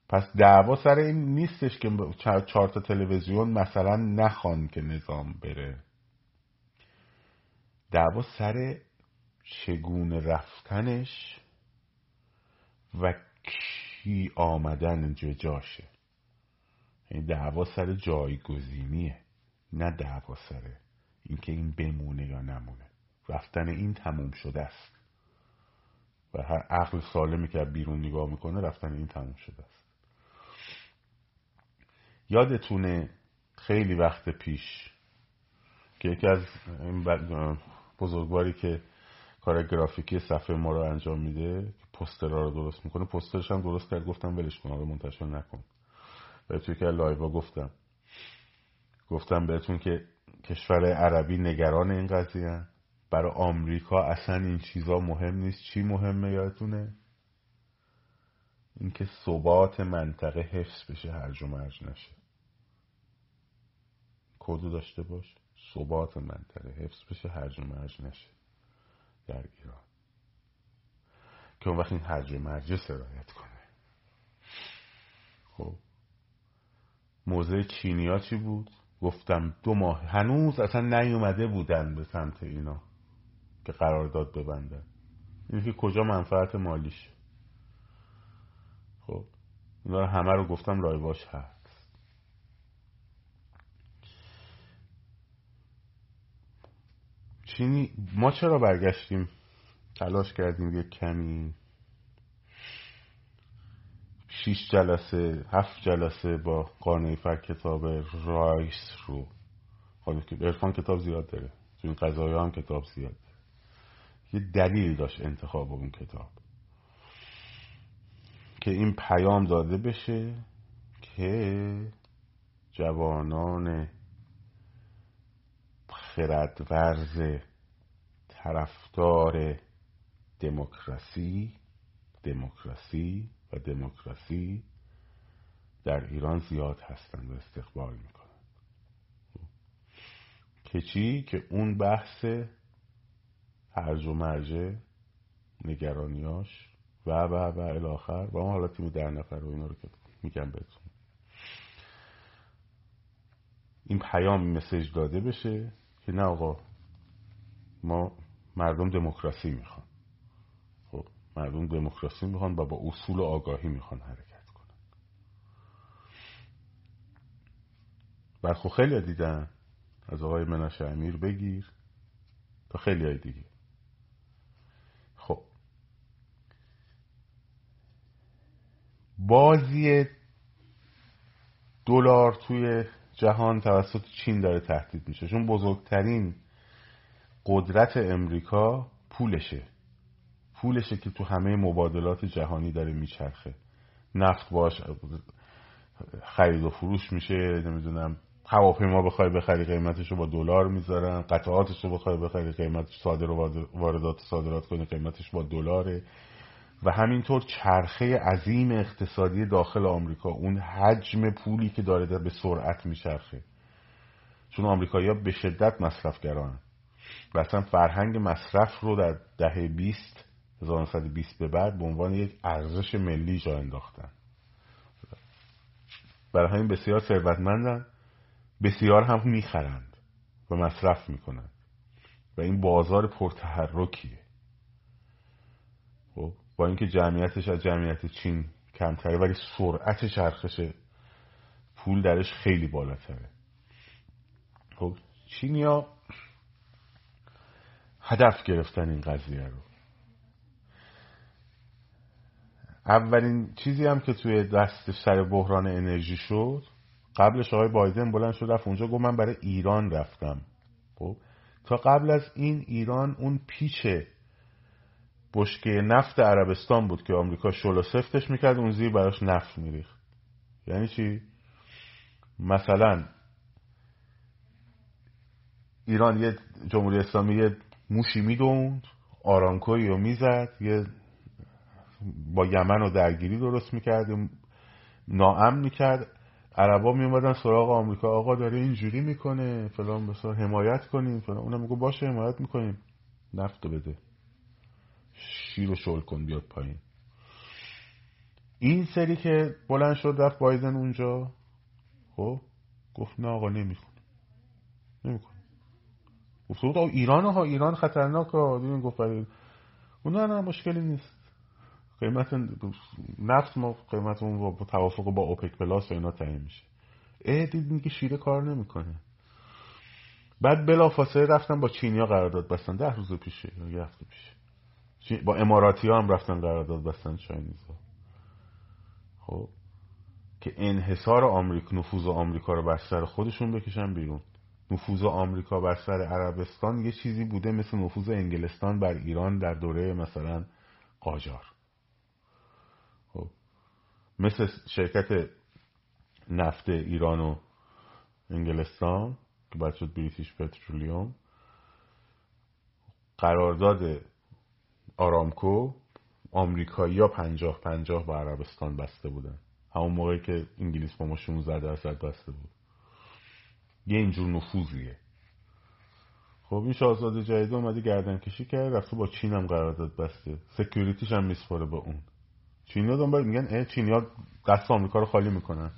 پس دعوا سر این نیستش که چهار تا تلویزیون مثلا نخوان که نظام بره. دعوا سر چگونه رفتنش و کی آمدن جاشه. این یعنی دعوا سر جایگزینیه نه دعوا سر اینکه این بمونه یا نمونه. رفتن این تموم شده است. و هر عقل سالمی که بیرون نگاه می‌کنه رفتن این تموم شده است. یادتونه خیلی وقت پیش که یکی از این بزرگواری که کار گرافیکی صفحه ما رو انجام میده پسترها رو درست می‌کنه. پسترش هم درست کرد گفتم ولش کن آقا منتشر نکن. بهتون که لایوا گفتم. گفتم بهتون که کشور عربی نگران این قضیه برای آمریکا اصلا این چیزا مهم نیست. چی مهمه یادتونه؟ اینکه ثبات منطقه حفظ بشه هرج و مرج نشه. کدو داشته باش؟ ثبات منطقه حفظ بشه هرج و مرج نشه. در ایران. که اون وقت این هرج و مرج سرایت کنه. خب. موضع چینیا چی بود؟ گفتم دو ماه. هنوز اصلا نیومده بودن به سمت اینا که قرارداد ببندن. این که کجا منفعت مالیش خب. اینا همه رو گفتم رایواش هست. چینی ما چرا برگشتیم؟ تلاش کردیم یک کمی. شیش جلسه هفت جلسه با قانع کتاب رایس رو. حالا که ارفان کتاب زیاد داره. تو این قضایی هم کتاب زیاد داره. یه دلیل داشت انتخاب اون کتاب. که این پیام داده بشه که جوانان خردورز طرفدار دموکراسی دموکراسی و دموکراسی در ایران زیاد هستند و استقبال می‌کنند. که چی؟ که اون بحث هرج و مرجه نگرانیاش و و و الاخر و اون حالا تیم در نفر و اینا رو که میگم بهتون. این پیام مسیج داده بشه. که نه آقا ما مردم دموکراسی می‌خوان. خب مردم دموکراسی می‌خوان و با اصول و آگاهی می‌خوان حرکت کنن. خب خیلی دیدن از آقای مناش امیر بگیر تا خیلی های دیگه. خب. بازی دلار توی جهان توسط چین داره تهدید میشه. چون بزرگترین قدرت امریکا پولشه. پولشه که تو همه مبادلات جهانی داره میچرخه. نفت باش خرید و فروش میشه نمی‌دونم هواپیما بخوای بخری قیمتش رو با دلار می‌ذارن قطعاتش رو بخوای بخری قیمتش صادر و واردات صادرات کنی قیمتش با دلاره. و همینطور چرخه عظیم اقتصادی داخل آمریکا اون حجم پولی که داره به سرعت میچرخه. چون آمریکایی‌ها به شدت مصرفگران و اصلا فرهنگ مصرف رو در دهه 20 1920 به بعد به عنوان یک ارزش ملی جا انداختن. برای همین بسیار ثروتمندن بسیار هم می‌خرند و مصرف می‌کنند. و این بازار پرتحرکیه. با اینکه جمعیتش از جمعیت چین کمتره ولی سرعت چرخش پول درش خیلی بالاتره. خب چینیا هدف گرفتن این قضیه رو. اولین چیزی هم که توی دست سر بحران انرژی شد قبلش آقای بایدن بلند شد رفت اونجا گفت من برای ایران رفتم. خب تا قبل از این ایران اون پیچ بشکه نفت عربستان بود که آمریکا شلو سفتش می‌کرد اون زیر براش نفت میریخت. یعنی چی؟ مثلا ایران یه جمهوری اسلامی یه موشی می‌دوند آرانکوی رو می‌زد یه با یمن رو درگیری درست می‌کرد ناامن می‌کرد. عربا میومدن سراغ آمریکا آقا داره اینجوری می‌کنه فلان بسار حمایت کنیم فلان. اونم میگو باشه حمایت می‌کنیم. نفت بده. شیر و شل کن بیاد پایین. این سری که بلند شد رفت بایدن اونجا. خب گفت نه آقا نمی‌کنه نمی‌کنه گفت ایران ها ایران خطرناک ها. دیدین گفت اون نه مشکلی نیست. قیمت نفت ما قیمت اون با توافق با اوپک پلاس و اینا تعیین میشه. اه دیدین که شیره کار نمی‌کنه. بعد بلا فاصله رفتن با چینیا قرارداد بستن. ده روز پیشه یه هفته پیشه. با اماراتی ها هم رفتن قرارداد بستن چاینیزا. خب. که انحصار آمریکا نفوذ آمریکا رو بر سر خودشون بکشن بیرون. نفوذ آمریکا بر سر عربستان یه چیزی بوده مثل نفوذ انگلستان بر ایران در دوره مثلا قاجار. خب. مثل شرکت نفت ایران و انگلستان که بعد شد بریتیش پترولیوم. قرارداد آرامکو آمریکایی ها پنجاه پنجاه با عربستان بسته بودن. همون موقعی که انگلیس با ما 16 درصد بسته بود. یه اینجور نفوذیه. خب این شاهزاده جدید اومده گردن کشی کرد رفته با چین هم قرارداد بسته. سکیوریتیش هم میسپاره به اون. چینی ها دنبال میگن اه چینی ها دست آمریکا رو خالی می‌کنن.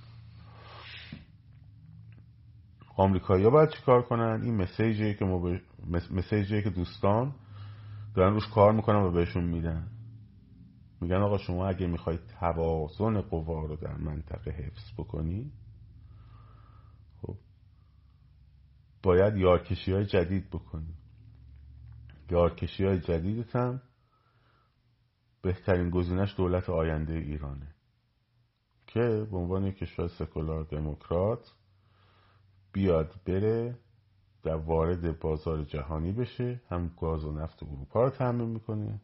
آمریکایی ها باید چیکار کنن؟ این مسیجی که ما ب... مسیجی که دوستان دارن روش کار می‌کنن و بهشون میدن. میگن آقا شما اگه می‌خواید توازن قوا رو در منطقه حفظ بکنی خب باید یارکشی های جدید بکنی. یارکشی های جدیدت هم بهترین گزینش دولت آینده ایرانه. که به عنوان کشور سکولار دموکرات بیاد بره در وارد بازار جهانی بشه. هم گاز و نفت اروپا رو تامین می‌کنه.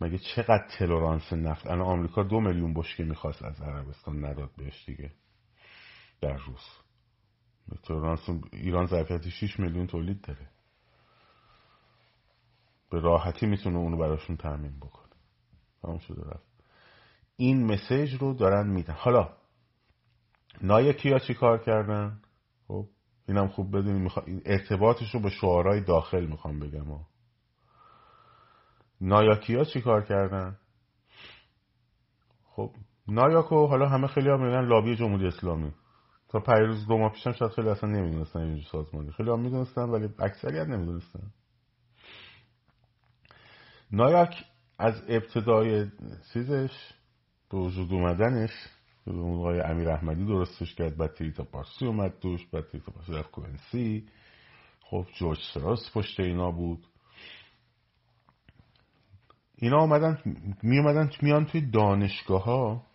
مگه چقدر تلورانس نفت؟ الان آمریکا دو میلیون بشکه می‌خواست از عربستان نداد بهش دیگه. در روز. تلورانس ایران ظرفیت 6 میلیون تولید داره. به راحتی می‌تونه اونو براشون تامین بکنه. تمام شده رفت. این مسیج رو دارن میدن. حالا نایکیا چی کار کردن؟ خب اینم خوب بدونیم ارتباطش رو به شعارهای داخل می‌خوام بگم. ها نایاکیا چی کار کردن؟ خب نایاکو حالا همه خیلی هم میگن لابی جمهوری اسلامی. تا پیروز دو ماه پیشم شاید خیلی اصلا نمی‌دونستن اینجور سازمانی. خیلی هم می‌دونستن ولی اکثریت نمی‌دونستن. نایاک از ابتدای چیزش به وجود اومدنش آقای امیر احمدی درستش کرد. بعد تریتا پارسی اومد دوش بعد تریتا پارسی رفت کوهنسی. خب جورج سراس پشت اینا بود. اینا آمدن می اومدن میان توی دانشگاه ها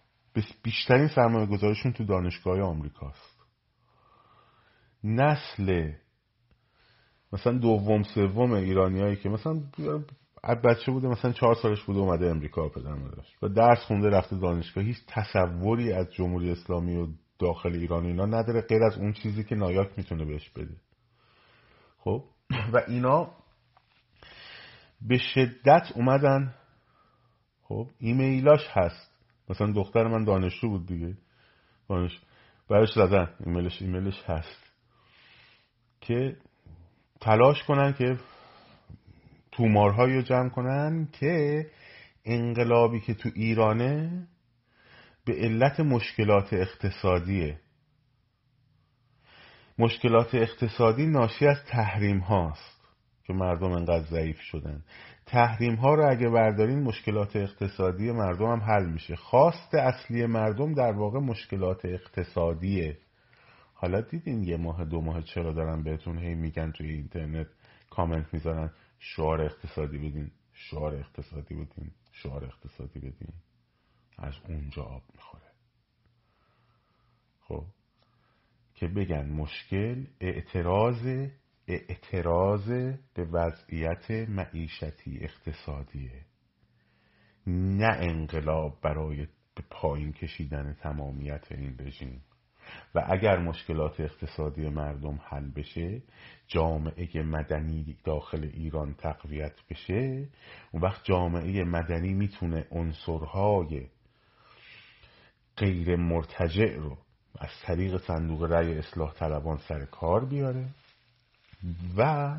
بیشترین سرمایه گذارشون تو دانشگاه های آمریکاست. نسل مثلا دوم سوم ایرانی هایی که مثلا بچه بوده مثلا چهار سالش بوده اومده امریکا پدر مادرش. و درس خونده رفته دانشگاه. هیچ تصوری از جمهوری اسلامی و داخل ایران اینا نداره غیر از اون چیزی که نایاک می‌تونه بهش بده. خب؟ *clears throat* و اینا به شدت اومدن. خب؟ ایمیلاش هست. مثلا دختر من دانشجو بود دیگه. دانش برش زدن. ایمیلش ایمیلش هست. که تلاش کنن که تومارهایی رو جمع کنن که انقلابی که تو ایرانه به علت مشکلات اقتصادیه. مشکلات اقتصادی ناشی از تحریم هاست که مردم انقدر ضعیف شدن. تحریم ها رو اگه بردارین مشکلات اقتصادی مردم هم حل میشه. خواست اصلی مردم در واقع مشکلات اقتصادیه. حالا دیدین یه ماه دو ماه چرا دارن بهتون هی میگن توی اینترنت کامنت می‌ذارن شعار اقتصادی بدین شعار اقتصادی بدین شعار اقتصادی بدین. از اونجا آب می‌خوره. خب که بگن مشکل اعتراض اعتراض به وضعیت معیشتی اقتصادیه. نه انقلاب برای پایین کشیدن تمامیت این رژیم. و اگر مشکلات اقتصادی مردم حل بشه جامعه مدنی داخل ایران تقویت بشه اون وقت جامعه مدنی می‌تونه عنصرهای غیر مرتجع رو از طریق صندوق رأی اصلاح طلبان سر کار بیاره و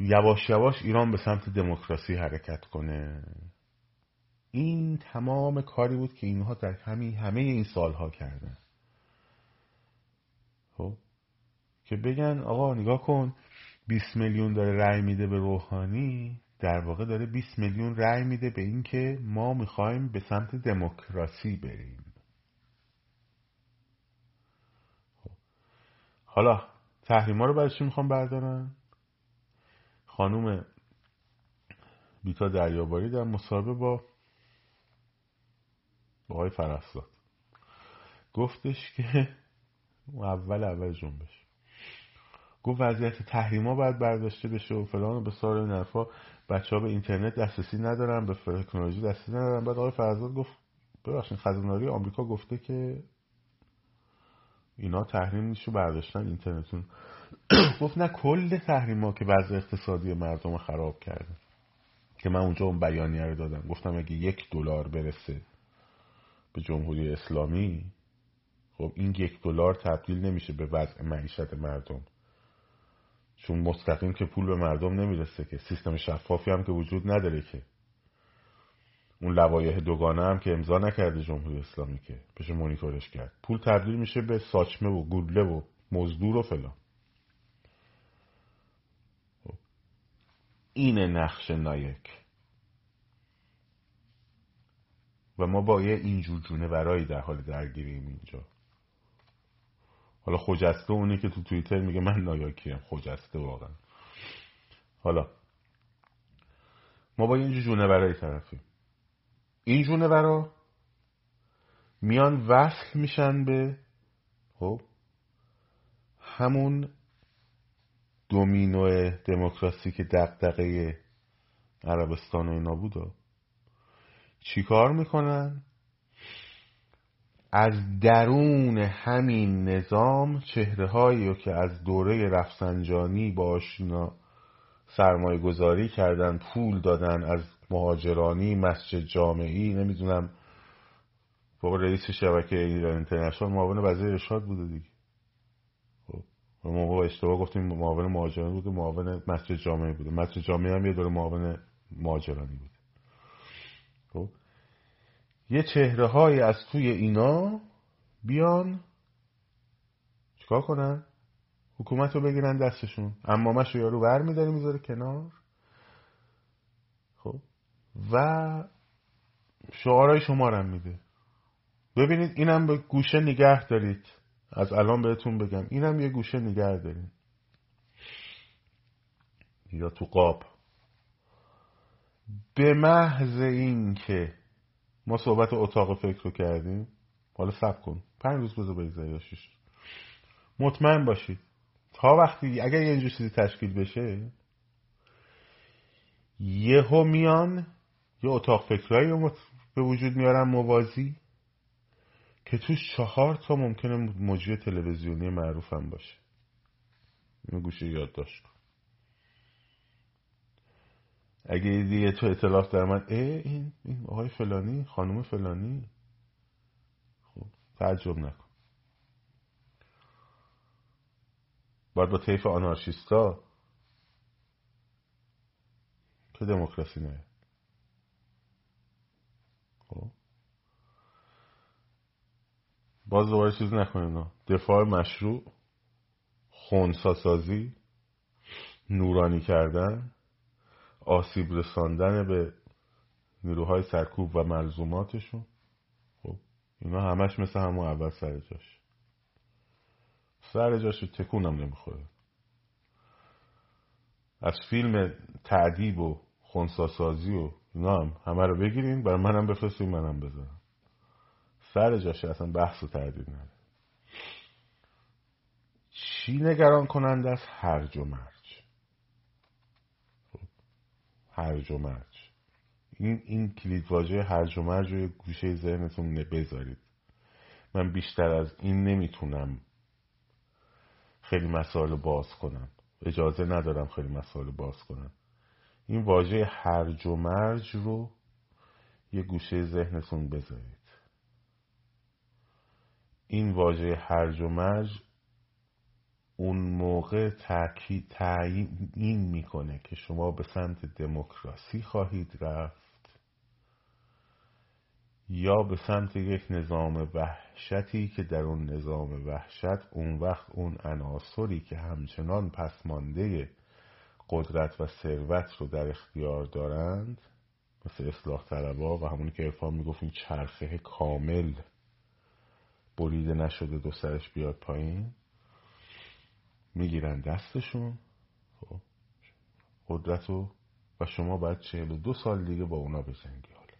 یواش یواش ایران به سمت دموکراسی حرکت کنه. این تمام کاری بود که اینها در همین همه این سالها کردن. خب؟ که بگن آقا نگاه کن 20 میلیون داره رأی میده به روحانی در واقع داره 20 میلیون رأی میده به اینکه ما می‌خوایم به سمت دموکراسی بریم. خب. حالا تحریما رو برای چی می‌خوام بردارن خانوم بیتا دریاباری در مصاحبه با آقای فرستاد. گفتش که اول اول جنبش گفت وضعیت تحریما باید برداشته بشه و فلان و به سار این حرفا. بچه ها به اینترنت دسترسی ندارن به تکنولوژی دسترسی ندارن. بعد آقای فرزاد گفت ببخشید خزاناری آمریکا گفته که اینا تحریم نیست برداشتن اینترنتون. *clears throat* گفت نه کل تحریما که وضع اقتصادی مردم خراب کرده. که من اونجا اون بیانیه رو دادم. گفتم اگه یک دلار برسه به جمهوری اسلامی خب این یک دلار تبدیل نمیشه به وضع معیشت مردم. چون مستقیم که پول به مردم نمی‌رسه که سیستم شفافی هم که وجود نداره که. اون لوایح دوگانه هم که امضا نکرده جمهوری اسلامی که بشه مونیتورش کرد. پول تبدیل میشه به ساچمه و گوله و مزدور و فلان. خب. این نقش نایک. و ما با یه اینجور جونه برایی در حال درگیریم اینجا. حالا خجسته اونی که تو توییتر میگه من نایاکیم خجسته واقعا. حالا ما با اینجور جونه برای طرفیم. این جونه برا میان وصل میشن به خب همون دومینو دموکراسی که دقدقه عربستان و اینا بود چیکار می‌کنن؟ از درون همین نظام چهره هایی که از دوره رفسنجانی با آشنا سرمایه گذاری کردن پول دادن از مهاجرانی مسجد جامعی نمی‌دونم بابا رئیس شبکه ایران اینترنشنال معاون وزیر ارشاد بوده دیگه. خب با اشتباه گفتیم معاون مهاجرانی بوده معاون مسجد جامعی بوده. مسجد جامعی هم یه دوره معاون مهاجرانی بوده خب یه چهره های از توی اینا بیان. چیکار کنن؟ حکومت رو بگیرن دستشون. اما مشو یارو ور میداره می‌ذاره کنار. خب. و شعارهای شما رو میده. ببینید اینم به گوشه نگه دارید. از الان بهتون بگم. اینم یه گوشه نگه دارید. یا تو قاب. به محض این که ما صحبت اتاق فکر رو کردیم. حالا سب کن. پنج روز بذار بگذاری مطمئن باشید تا وقتی اگر یه چیزی تشکیل بشه یهو میان یه اتاق فکرهایی رو به وجود میارن موازی که توش چهار تا ممکنه مجری تلویزیونی معروف هم باشه. اینو گوشه یادداشت کن. اگه دیگه تو اطلاف در من این, این آقای فلانی خانم فلانی. خب تعجب نکن. باید با طیف آنارشیستا که دموکراسی نه. خب. باز دوباره چیز نکنین دفاع مشروع خونساسازی نورانی کردن. آسیب رساندن به نیروهای سرکوب و ملزوماتشون. خب اینا همش مثل همون اول سر جاش. سر جاش تکونم نمی‌خوره. از فیلم تعدیب و خونساسازی و اینا هم همه رو بگیرین برای منم بفرستین منم بذارم. سر جاشه اصلا بحث و تردید نداره. چی نگران کننده است هرج و خب، هرج و مرج. این این کلید واژه هرج و مرج رو گوشه ذهنتون بذارید. من بیشتر از این نمی‌تونم خیلی مسائل باز کنم. اجازه ندارم خیلی مسائل باز کنم. این واژه هرج و مرج رو یه گوشه ذهنتون بذارید. این واژه هرج و مرج اون موقع تاکید تعیین می‌کنه که شما به سمت دموکراسی خواهید رفت یا به سمت یک نظام وحشتی که در اون نظام وحشت اون وقت اون عناصری که همچنان پسمانده قدرت و ثروت رو در اختیار دارند مثل اصلاح طلبا و همونی که ارفان می‌گفت این چرخه کامل بریده نشده دو سرش بیاد پایین. می‌گیرن دستشون. خب. قدرت رو و شما باید چهل و دو سال دیگه با اونا بزنگی حالا.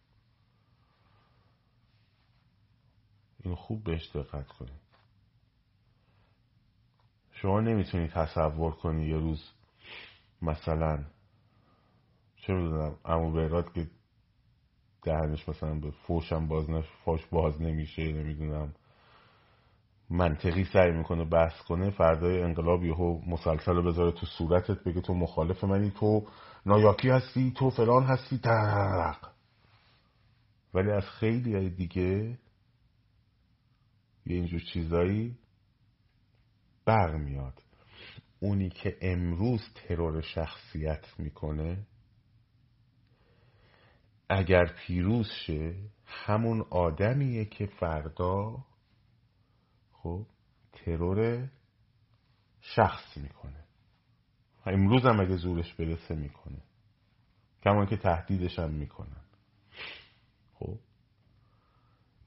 این خوب بهش دقت کنید. شما نمی‌تونید تصور کنی یه روز مثلا چه می‌دونم امو بهراد که دهنش مثلا به فوشم باز نش فاش باز نمیشه نمی‌دونم. منطقی سعی می‌کنه بحث کنه فردای انقلاب یهو مسلسل رو بذاره تو صورتت بگه تو مخالف منی تو نایاکی هستی تو فلان هستی ترق. ولی از خیلی دیگه یه اینجور چیزایی برمیاد. اونی که امروز ترور شخصیت می‌کنه اگر پیروز شه همون آدمیه که فردا خب ترور شخص می‌کنه. امروز هم اگه زورش برسه می‌کنه. کمان که تهدیدش هم می‌کنن. خب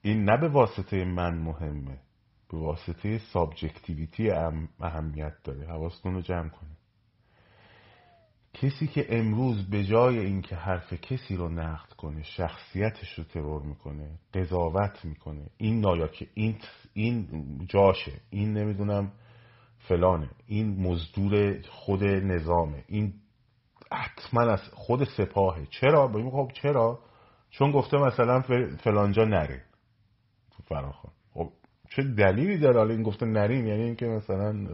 این نه به واسطه من مهمه به واسطه سابجکتیویتی اهمیت داره. حواستون رو جمع کنه کسی که امروز به جای اینکه حرف کسی رو نقد کنه شخصیتش رو ترور می‌کنه قضاوت می‌کنه. این نایاکه این این جاشه این نمی‌دونم فلانه. این مزدور خود نظامه. این حتما از خود سپاهه. چرا؟ با خب چرا؟ چون گفته مثلا فلانجا نره. فراخان خب چه دلیلی داره حالا این گفته نریم؟ یعنی اینکه مثلا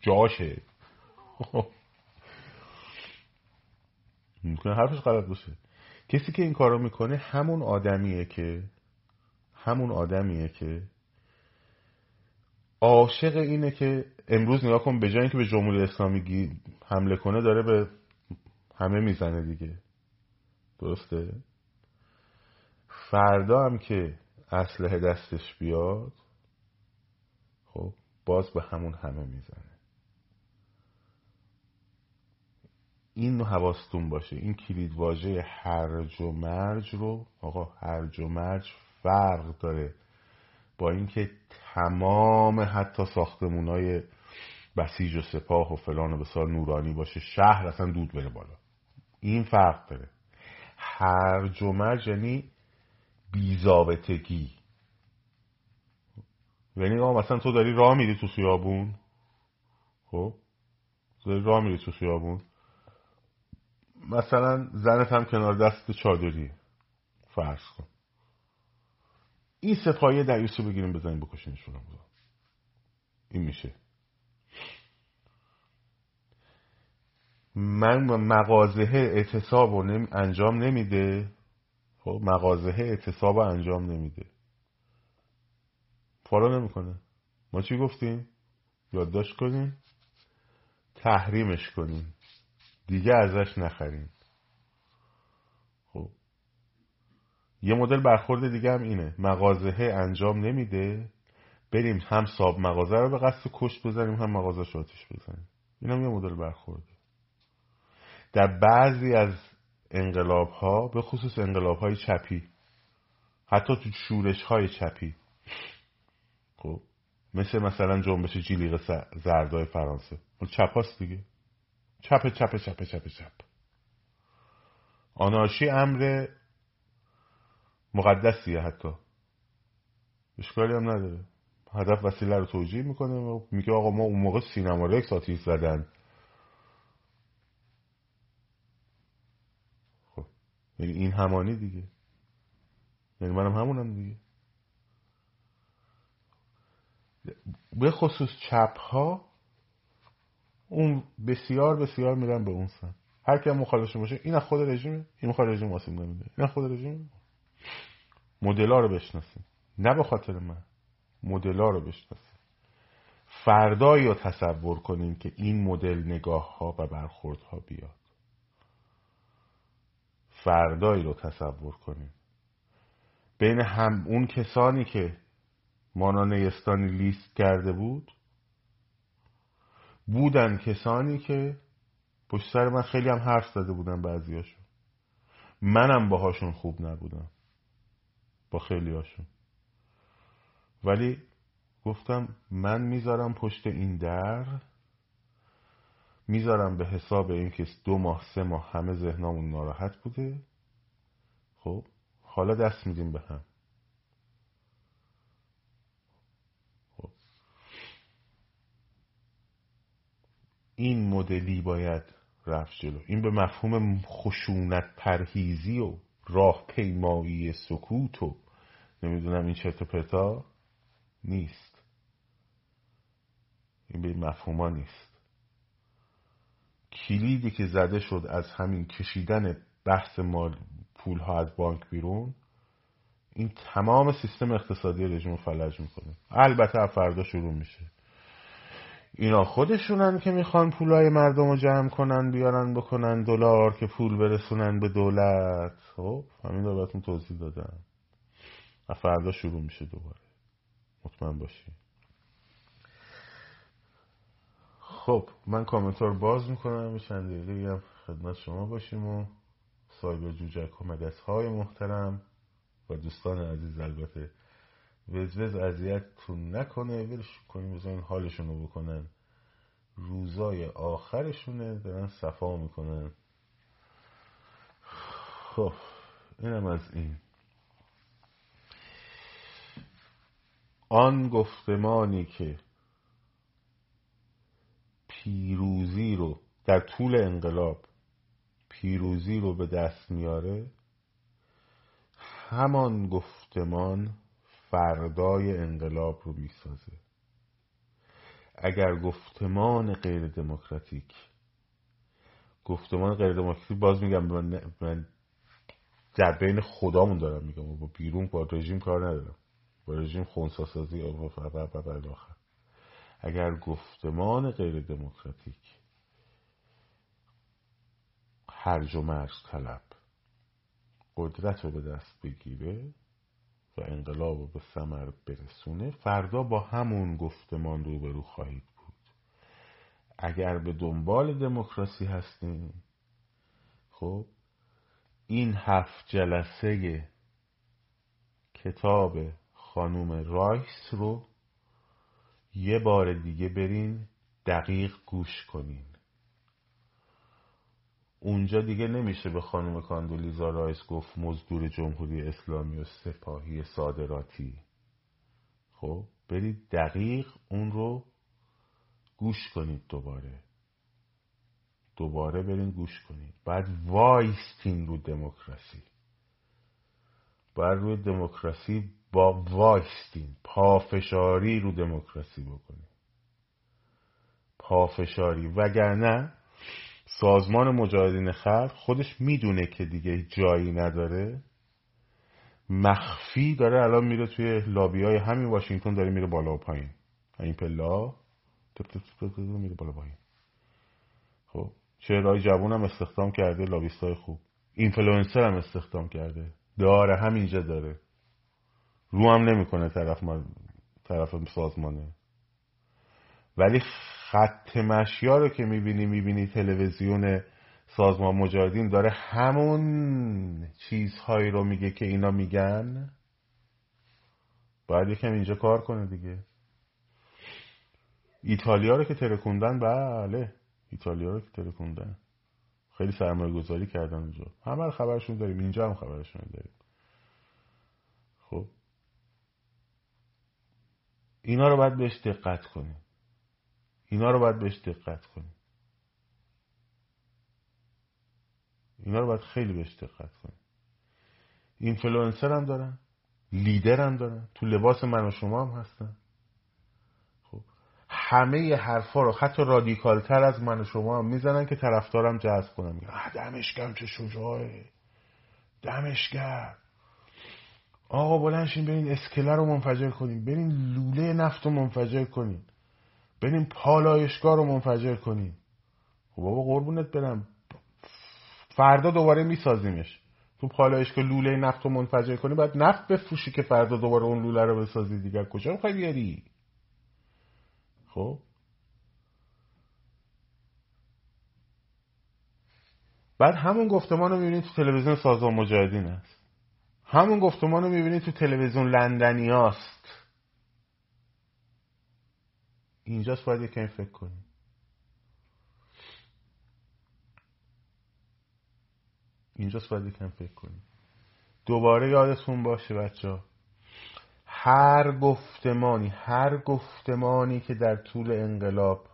جاشه. *laughs* ممکنه حرفش غلط باشه. کسی که این کارو می‌کنه همون آدمیه که همون آدمیه که عاشق اینه که امروز نگاه کن به جای اینکه به جمهوری اسلامی حمله کنه داره به همه می‌زنه دیگه. درسته؟ فردا هم که اسلحه دستش بیاد خب باز به همون همه می‌زنه. این حواستون باشه. این کلید واژه هرج و مرج رو آقا هرج و مرج فرق داره با اینکه تمام حتی ساختمونای بسیج و سپاه و فلان و بسار نورانی باشه شهر اصلا دود بره بالا. این فرق داره. هرج و مرج یعنی بیزابتگی یعنی آقا مثلا تو داری راه میری تو خیابون خب؟ داری راه میری تو خیابون. مثلا زنت هم کنار دست چادری. فرض کن. این سپاهی دعیوس رو بگیریم بزنیم بکشینشون رو این میشه. من مغازه اعتصاب رو. انجام نمیده. خب مغازه اعتصاب رو انجام نمیده. فالو نمی‌کنه. ما چی گفتیم؟ یادداشت کنیم. تحریمش کنیم. دیگه ازش نخریم. خب. یه مدل برخورد دیگه هم اینه. مغازه انجام نمیده. بریم هم صاب مغازه رو به قصد کشت بزنیم هم مغازه شاتش بزنیم. این هم یه مدل برخورده در بعضی از انقلاب ها به خصوص انقلاب های چپی. حتی تو شورش های چپی. خب. مثل مثلا جنبش جیلیق زردای فرانسه. چپ هاست دیگه. چپ چپ چپ چپ چپ. آناشی امر مقدسیه حتی. اشکالی هم نداره. هدف وسیله رو توجیه می‌کنه و میگه آقا ما اون موقع سینما رکس آتیش زدن. خب. یعنی این همانی دیگه. یعنی منم همونم دیگه. به خصوص چپ ها اون بسیار بسیار میرن به اون سن هر کی مخالفش باشه این از خود رژیم این مخالف رژیم واسه نمیده. این خود رژیم مدلا رو بشناسیم. نه به خاطر من مدلا رو بشناسیم. فردایی رو تصور کنیم که این مدل نگاه ها و برخورد ها بیاد. فردایی رو تصور کنیم بین هم اون کسانی که مانا نیستانی لیست کرده بود بودن کسانی که پشت سر من خیلی هم حرف زده بودن بعضیاشون منم باهاشون خوب نبودم. با خیلی هاشون ولی گفتم من می‌ذارم پشت این در می‌ذارم به حساب اینکه دو ماه سه ماه همه ذهنمون ناراحت بوده. خب حالا دست میدیم به هم. این مدلی باید رفت جلو. این به مفهوم خشونت پرهیزی و راه پیمایی سکوت و نمی‌دونم این چرت پرتا نیست. این به مفهوما نیست. کلیدی که زده شد از همین کشیدن بحث مال پول ها از بانک بیرون این تمام سیستم اقتصادی رژیم فلج می‌کنه. البته فردا شروع میشه. اینا خودشونن که می‌خوان پولای مردم رو جمع کنن بیارن بکنن دلار که پول برسونن به دولت. خب همین رو بهتون توضیح دادم. فردا شروع میشه دوباره. مطمئن باشی خب من کامنتار باز می‌کنم. چند دقیقه هم خدمت شما باشیم و سایبر جوجک و مدس های محترم و دوستان عزیز البته وزوز اذیتتون نکنه ولش کنیم بزنین حالشون رو بکنن. روزای آخرشونه دارن صفا می‌کنن. خب اینم از این. آن گفتمانی که پیروزی رو در طول انقلاب پیروزی رو به دست میاره همان گفتمان فردای انقلاب رو می‌سازه. اگر گفتمان غیر دموکراتیک گفتمان غیر دموکراتیک باز میگم من, من در بین خدامون دارم میگم با بیرون با رژیم کار ندارم. با رژیم خونساسازی و آخر. اگر گفتمان غیر دموکراتیک هرج و مرز طلب قدرت رو به دست بگیره و انقلاب رو به ثمر برسونه فردا با همون گفتمان روبرو خواهید بود. اگر به دنبال دموکراسی هستین خب این هفت جلسه کتاب خانوم رایس رو یه بار دیگه برین دقیق گوش کنین. اونجا دیگه نمیشه به خانم کاندولیزا رایس گفت مزدور جمهوری اسلامی و سپاهی صادراتی. خب برید دقیق اون رو گوش کنید دوباره. دوباره برین گوش کنید. بعد وایستین رو دموکراسی. باید روی دموکراسی با وایستین. پافشاری رو دموکراسی بکنید. پافشاری. وگرنه سازمان مجاهدین خلق خودش می‌دونه که دیگه جایی نداره. مخفی داره الان میره توی لابی های همین واشنگتن داره میره بالا و پایین. این پولا میره بالا پایین. خب چهرهای جوون هم استخدام کرده لابیست های خوب. اینفلوئنسر هم استخدام کرده. داره همینجا داره. رو هم نمی‌کنه طرف ما طرف سازمانه. ولی خط مشیا رو که می‌بینی می‌بینی تلویزیون سازمان مجاهدین داره همون چیزهایی رو میگه که اینا میگن. باید یکم اینجا کار کنه دیگه. ایتالیا رو که ترکوندن بله. ایتالیا رو که ترکوندن. خیلی سرمایه گذاری کردن اونجا. همه خبرشون داریم. اینجا هم خبرشون داریم. خب. اینا رو باید بهش دقت کنیم. اینا رو باید بهش دقت کنیم اینا رو باید خیلی بهش دقت کنیم اینفلوئنسر هم دارن لیدر هم دارن تو لباس من و شما هم هستن. خب همه حرفا رو حتی رادیکال تر از من و شما هم می‌زنن که طرفدارم جذب کنن. میگن دمش گرم چه شجاعه. دمش گرم. آقا بلند شین برین اسکله رو منفجر کنیم برین لوله نفت رو منفجر کنیم بریم پالایشگاه رو منفجر کنیم. خب بابا قربونت برم. فردا دوباره میسازیمش. تو پالایشگاه لوله نفت رو منفجر کنی باید نفت بفروشی که فردا دوباره اون لوله رو بسازی دیگر کجا می‌خوای بیاری؟ خب؟ بعد همون گفتمان رو می‌بینید تو تلویزیون سازمان مجاهدین است همون گفتمان رو می‌بینید تو تلویزیون لندنی هست اینجاست باید یکم فکر کنیم. اینجاست باید یکم فکر کنیم. دوباره یادتون باشه بچه هر گفتمانی هر گفتمانی که در طول انقلاب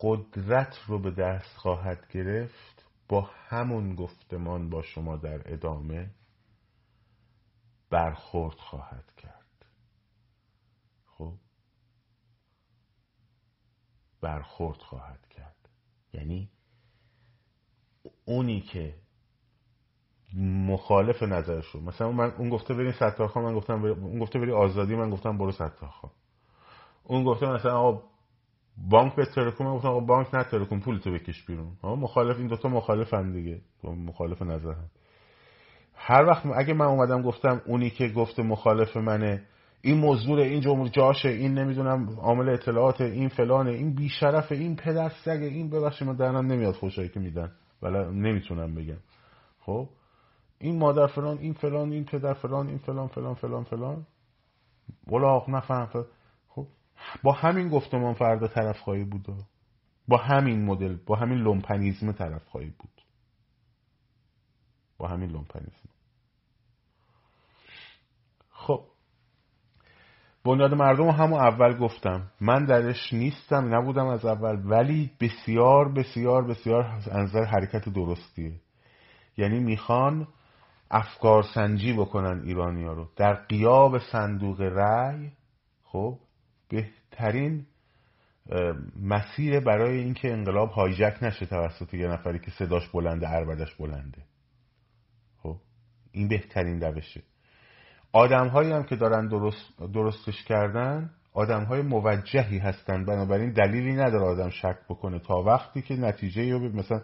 قدرت رو به دست خواهد گرفت با همون گفتمان با شما در ادامه برخورد خواهد کرد خب برخورد خواهد کرد. یعنی اونی که مخالف نظرش رو مثلا من اون گفته بریم ستارخان من گفتم اون گفته بری آزادی من گفتم برو ستارخان اون گفته مثلا آقا بانک به ترکون من گفتم آقا بانک نه ترکون پولتو بکش بیرون. مخالف این دوتا مخالف هم دیگه. مخالف نظر هم هر وقت اگه من اومدم گفتم اونی که گفته مخالف منه این موضوع این جمهور جاشه این نمی‌دونم عامل اطلاعات این فلانه این بیشرف این پدر سگه این ببخشید من درنم نمیاد خوشایی که میدن. ولی نمی‌تونم بگم. خب؟ این مادر فلان این فلان این پدر فلان این فلان فلان فلان فلان. ولاغ نفهم خب؟ با همین گفتمان فردا طرف خواهی بود. با همین مدل با همین لومپنیزم طرف خواهی بود. با همین لومپنیزم خب بنیاد مردم همون اول گفتم. من درش نیستم نبودم از اول ولی بسیار بسیار بسیار از حرکت درستیه. یعنی می‌خوان افکار سنجی بکنن ایرانی ها رو. در قیاب صندوق رأی خب بهترین مسیر برای اینکه انقلاب هایجک نشه توسط یه نفری که صداش بلنده عربدش بلنده. خب این بهترین روشه. آدم هایی هم که دارن درست درستش کردن آدم های موجهی هستن. بنابراین دلیلی نداره آدم شک بکنه تا وقتی که نتیجه یا مثلا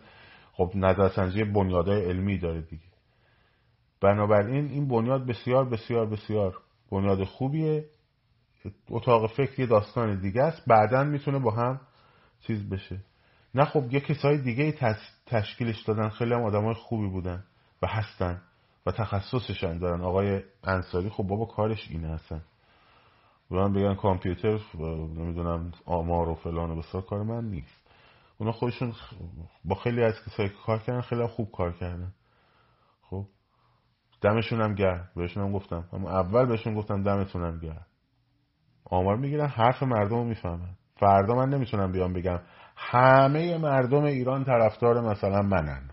خب نظرسنجی بنیادهای علمی داره دیگه. بنابراین این بنیاد بسیار بسیار بسیار بنیاد خوبیه. اتاق فکری داستان دیگه است. بعدا می‌تونه با هم چیز بشه. نه خب یه کسای دیگه تشکیلش دادن. خیلی هم آدم های خوبی بودن و هستن. و تخصصشن دارن. آقای انصاری خب بابا کارش اینه هستن و من بگن کامپیوتر نمی‌دونم آمار و فلان و بسیار کار من نیست. اونا خودشون با خیلی از کسایی که کار کردن خیلی خوب کار کردن. خب؟ دمشون هم گرد بهشون هم گفتم. اما اول بهشون گفتم دمتون هم گرد آمار می‌گیرن حرف مردم رو می‌فهمن. فردا من نمی‌تونم بیام بگم. همه مردم ایران طرفدار مثلا منن.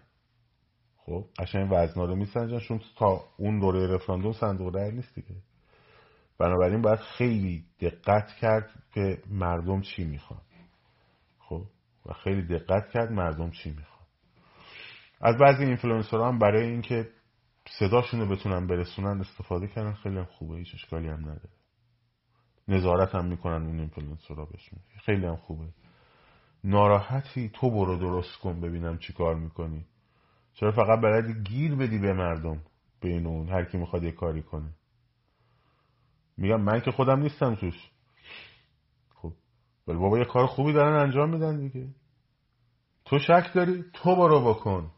خب قشنگ وزنا رو میسنجن چون تا اون دوره رفراندوم صندوق رأی نیست دیگه. بنابراین باید خیلی دقت کرد که مردم چی می‌خوان. خب و خیلی دقت کرد مردم چی می‌خوان. از بعضی اینفلوئنسرها هم برای اینکه صداشون رو بتونن برسونن استفاده کردن خیلی هم خوبه هیچ اشکالی هم نداره. نظارت هم می‌کنن اون اینفلوئنسرها بهشون. خیلی هم خوبه. ناراحتی تو برو درست کن ببینم چی کار می‌کنی. چرا فقط بلدی گیر بدی به مردم بین اون هر کی می‌خواد یه کاری کنه. میگم من که خودم نیستم توش. خب ولی بابا یه کار خوبی دارن انجام میدن دیگه. تو شک داری؟ تو برو بکن.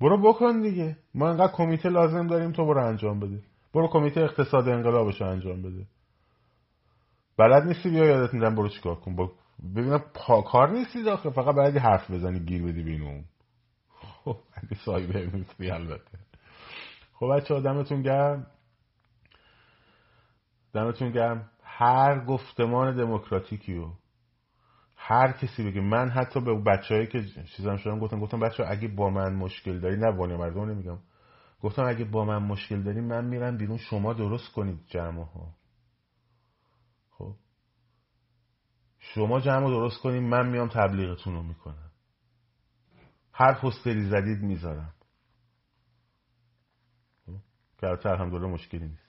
برو بکن دیگه. ما انقدر کمیته لازم داریم تو برو انجام بده. برو کمیته اقتصاد انقلابش انجام بده. بلد نیستی؟ بیا یادت میدم برو چیکار کن. ببینم پا... کار نیستی داخل فقط بلدی حرف بزنی گیر بدی بین اون. خب سایبر نیستی البته. خب بچه دمتون گرم. دمتون گرم. هر گفتمان دموکراتیکی رو هر کسی بگه من حتی به بچههایی که چیزام شدم گفتم گفتم بچه اگه با من مشکل داری نه بانی مردم نمیگم. گفتم اگه با من مشکل داری من میرم بیرون شما درست کنید جمعه ها خب؟ شما جمع درست کنید من میام تبلیغتون رو می‌کنم. هر پستری زدید می‌ذارم خب؟ که البته مشکلی نیست.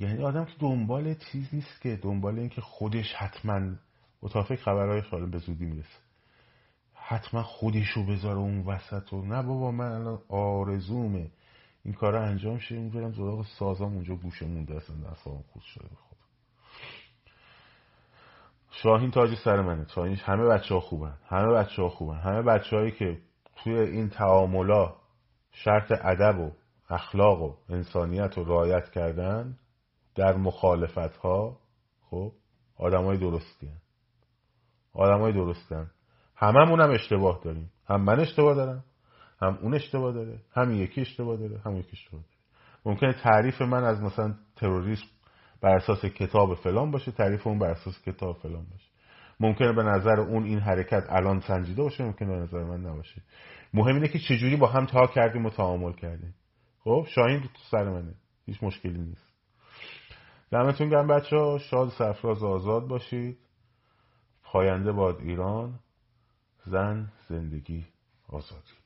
یعنی آدم که دنبال چیز نیست که دنبال این که خودش حتما متافق خبرهای سالم به زودی می‌رسه. حتما خودشو بذاره اون وسط و نه بابا من الان آرزومه. این کار انجام شه می‌برم زراغ سازام اونجا گوشه مونده اصلا دستام خود شده. شاهین تاج سر منه. شاهین همه بچه ها خوبن. همه بچه ها خوبن. همه بچه هایی که توی این تعاملا شرط ادب و اخلاق و انسانیت رو رعایت کردن در مخالفت ها خب آدم های درستی هن. آدم های درستن هممون هم اشتباه داریم. هم من اشتباه دارم هم اون اشتباه داره هم یکی اشتباه داره هم یکی اشتباه داره. ممکنه تعریف من از مثلا تروریسم بر اساس کتاب فلان باشه تعریف اون بر اساس کتاب فلان باشه. ممکنه به نظر اون این حرکت الان سنجیده باشه ممکنه به نظر من نباشه. مهم اینه که چجوری با هم تا کردیم و تعامل کردیم. خب شاهین تو سر منه. هیچ مشکلی نیست. دمتون گرم بچه ها شاد سفراز آزاد باشید. پاینده باد ایران. زن زندگی آزادی.